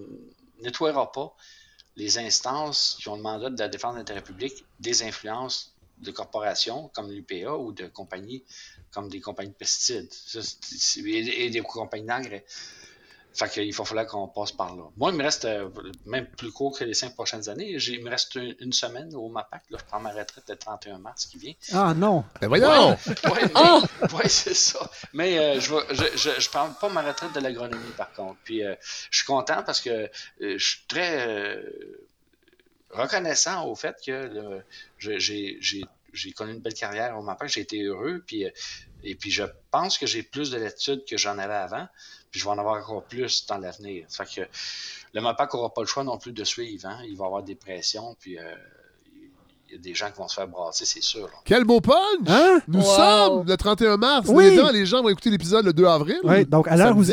nettoiera pas les instances qui ont le mandat de la défense de l'intérêt public des influences de corporations comme l'UPA ou de compagnies comme des compagnies de pesticides et, des compagnies d'engrais. Fait qu'il va falloir qu'on passe par là. Moi, il me reste euh, même plus court que les cinq prochaines années. Il me reste une, semaine au MAPAC. Là, je prends ma retraite le 31 mars qui vient. Ah non! Ben voyons! Oui, c'est ça. Mais euh, je, je, je, parle pas ma retraite de l'agronomie, par contre. Puis euh, je suis content parce que je suis très reconnaissant au fait que j'ai connu une belle carrière au MAPAC. J'ai été heureux. Puis, et puis je pense que j'ai plus de l'étude que j'en avais avant puis je vais en avoir encore plus dans l'avenir. Fait que le MAPAC n'aura pas le choix non plus de suivre. Hein. Il va avoir des pressions, puis euh, il y a des gens qui vont se faire brasser, c'est sûr. Quel beau punch! Hein? Nous sommes le 31 mars. Oui. Les, gens, vont écouter l'épisode le 2 avril. Oui, donc à l'heure où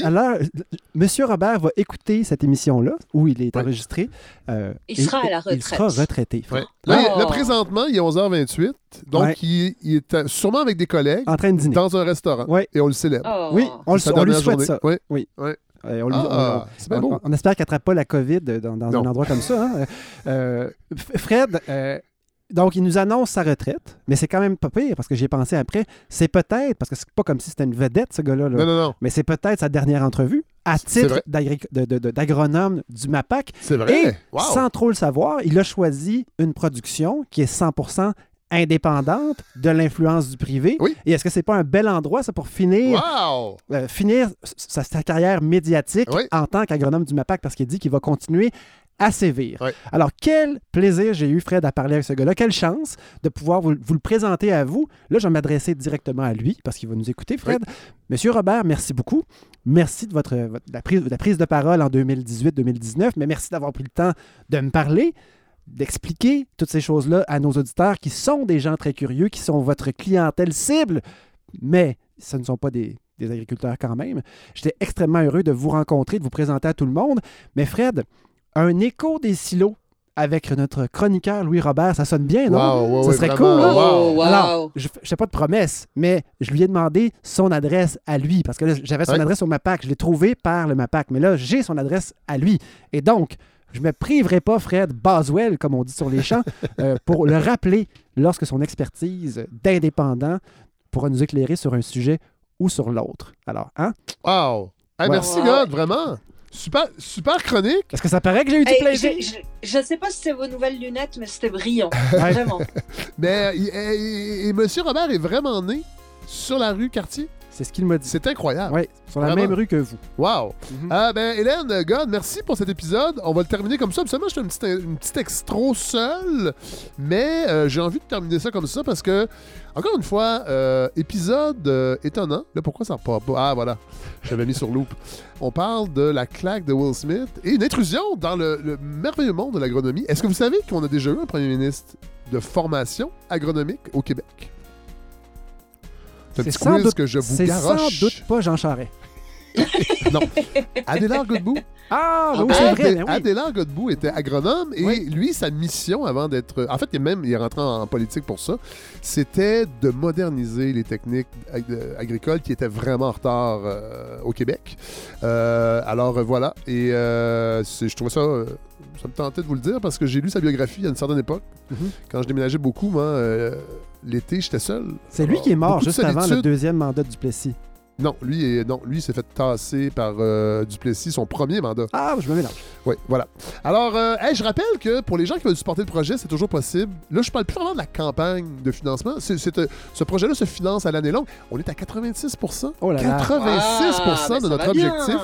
Monsieur Robert va écouter cette émission-là, où il est enregistré. Euh, il sera à la retraite. Il sera retraité. Là, oh. présentement, il est 11h28. Donc, il, est sûrement avec des collègues. En train de dîner. Dans un restaurant. Et on le célèbre. Oh. Oui, on, le, lui souhaite ça. Oui. oui. on, ah, on, on, espère qu'il n'attrape pas la COVID dans, un endroit comme ça. Hein. Euh, Fred, euh, donc, il nous annonce sa retraite, mais c'est quand même pas pire parce que j'ai pensé après. C'est peut-être, parce que c'est pas comme si c'était une vedette, ce gars-là. Non, non, non. Mais c'est peut-être sa dernière entrevue à titre d'agronome du MAPAC. C'est vrai. Et sans trop le savoir, il a choisi une production qui est 100% indépendante de l'influence du privé. Oui. Et est-ce que c'est pas un bel endroit, ça, pour finir, euh, finir sa, carrière médiatique en tant qu'agronome du MAPAC? Parce qu'il dit qu'il va continuer à sévir. Alors, quel plaisir j'ai eu, Fred, à parler avec ce gars-là. Quelle chance de pouvoir vous, le présenter à vous. Là, je vais m'adresser directement à lui parce qu'il va nous écouter, Fred. Monsieur Robert, merci beaucoup. Merci de votre, la, prise, la prise de parole en 2018-2019, mais merci d'avoir pris le temps de me parler d'expliquer toutes ces choses-là à nos auditeurs qui sont des gens très curieux, qui sont votre clientèle cible, mais ce ne sont pas des, des agriculteurs quand même. J'étais extrêmement heureux de vous rencontrer, de vous présenter à tout le monde. Mais Fred, un écho des silos avec notre chroniqueur Louis Robert, ça sonne bien, non? ça serait cool. Hein? Alors, je ne fais pas de promesse, mais je lui ai demandé son adresse à lui, parce que j'avais son adresse au MAPAC. Je l'ai trouvé par le MAPAC, mais là, j'ai son adresse à lui. Et donc, je ne me priverai pas, Fred Boswell, comme on dit sur les champs, *laughs* euh, pour le rappeler lorsque son expertise d'indépendant pourra nous éclairer sur un sujet ou sur l'autre. Alors, hein? Wow! merci, God, vraiment! Super, super chronique. Est-ce que ça paraît que j'ai eu du plaisir? Je ne sais pas si c'est vos nouvelles lunettes, mais c'était brillant. *laughs* vraiment. Mais et, Monsieur Robert est vraiment né sur la rue Cartier? C'est ce qu'il m'a dit. C'est incroyable. Oui, sur la même rue que vous. Wow. Mhm. Ah, ben, Hélène, God, merci pour cet épisode. On va le terminer comme ça. Absolument, je fais une petite, une petite extro seul, mais euh, j'ai envie de terminer ça comme ça parce que, encore une fois, euh, épisode euh, étonnant. Là, pourquoi ça repart pas? Ah, voilà. J'avais mis sur loop. On parle de la claque de Will Smith et une intrusion dans le, le merveilleux monde de l'agronomie. Est-ce que vous savez qu'on a déjà eu un premier ministre de formation agronomique au Québec? C'est sans doute, que je vous garoche. sans doute pas Jean Charest. *laughs* non. Adélard Godbout. Ah, oui, c'est vrai. Ben Adélard Godbout était agronome et lui, sa mission avant d'être. En fait, il est même il est rentré en politique pour ça. C'était de moderniser les techniques agricoles qui étaient vraiment en retard euh, au Québec. Euh, alors voilà. Et euh, je trouvais ça ça me tentait de vous le dire parce que j'ai lu sa biographie à une certaine époque. Mhm. Quand je déménageais beaucoup, moi, l'été, j'étais seul. C'est lui qui est mort juste avant le deuxième mandat du Plessis. Non, lui, non, lui s'est fait tasser par euh, Duplessis, son premier mandat. Ah, je me mélange. Oui, voilà. Alors, euh, je rappelle que pour les gens qui veulent supporter le projet, c'est toujours possible. Là, je parle plus vraiment de la campagne de financement. C'est, euh, ce projet-là se finance à l'année longue. On est à 86 oh là 86 de notre objectif.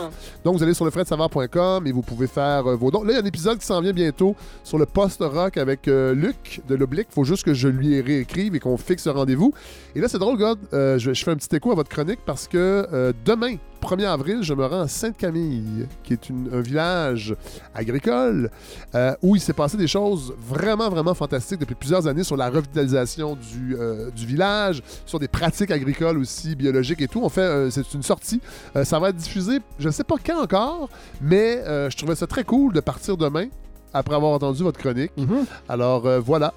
Donc, vous allez sur lefredsavard.com et vous pouvez faire vos dons. Là, il y a un épisode qui s'en vient bientôt sur le post-rock avec Luc de l'Oblique. Il faut juste que je lui réécrive et qu'on fixe ce rendez-vous. Et là, c'est drôle, God. Je, je fais un petit écho à votre chronique parce que que demain, 1er avril, je me rends à Sainte-Camille, qui est un village agricole euh, où il s'est passé des choses vraiment, vraiment fantastiques depuis plusieurs années sur la revitalisation du, euh, du village, sur des pratiques agricoles aussi, biologiques et tout. On fait, euh, c'est une sortie. ça va être diffusé, je ne sais pas quand encore, mais je trouvais ça très cool de partir demain après avoir entendu votre chronique. Mhm. Alors voilà.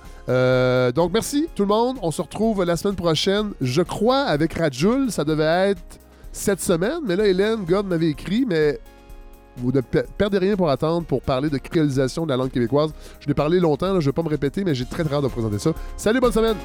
donc merci tout le monde. On se retrouve la semaine prochaine. Je crois avec Rajul, ça devait être cette semaine. Mais là, Hélène God m'avait écrit, mais vous ne perdez rien pour attendre pour parler de créolisation de la langue québécoise. Je l'ai parlé longtemps, je ne vais pas me répéter, mais j'ai très très hâte de présenter ça. Salut, bonne semaine!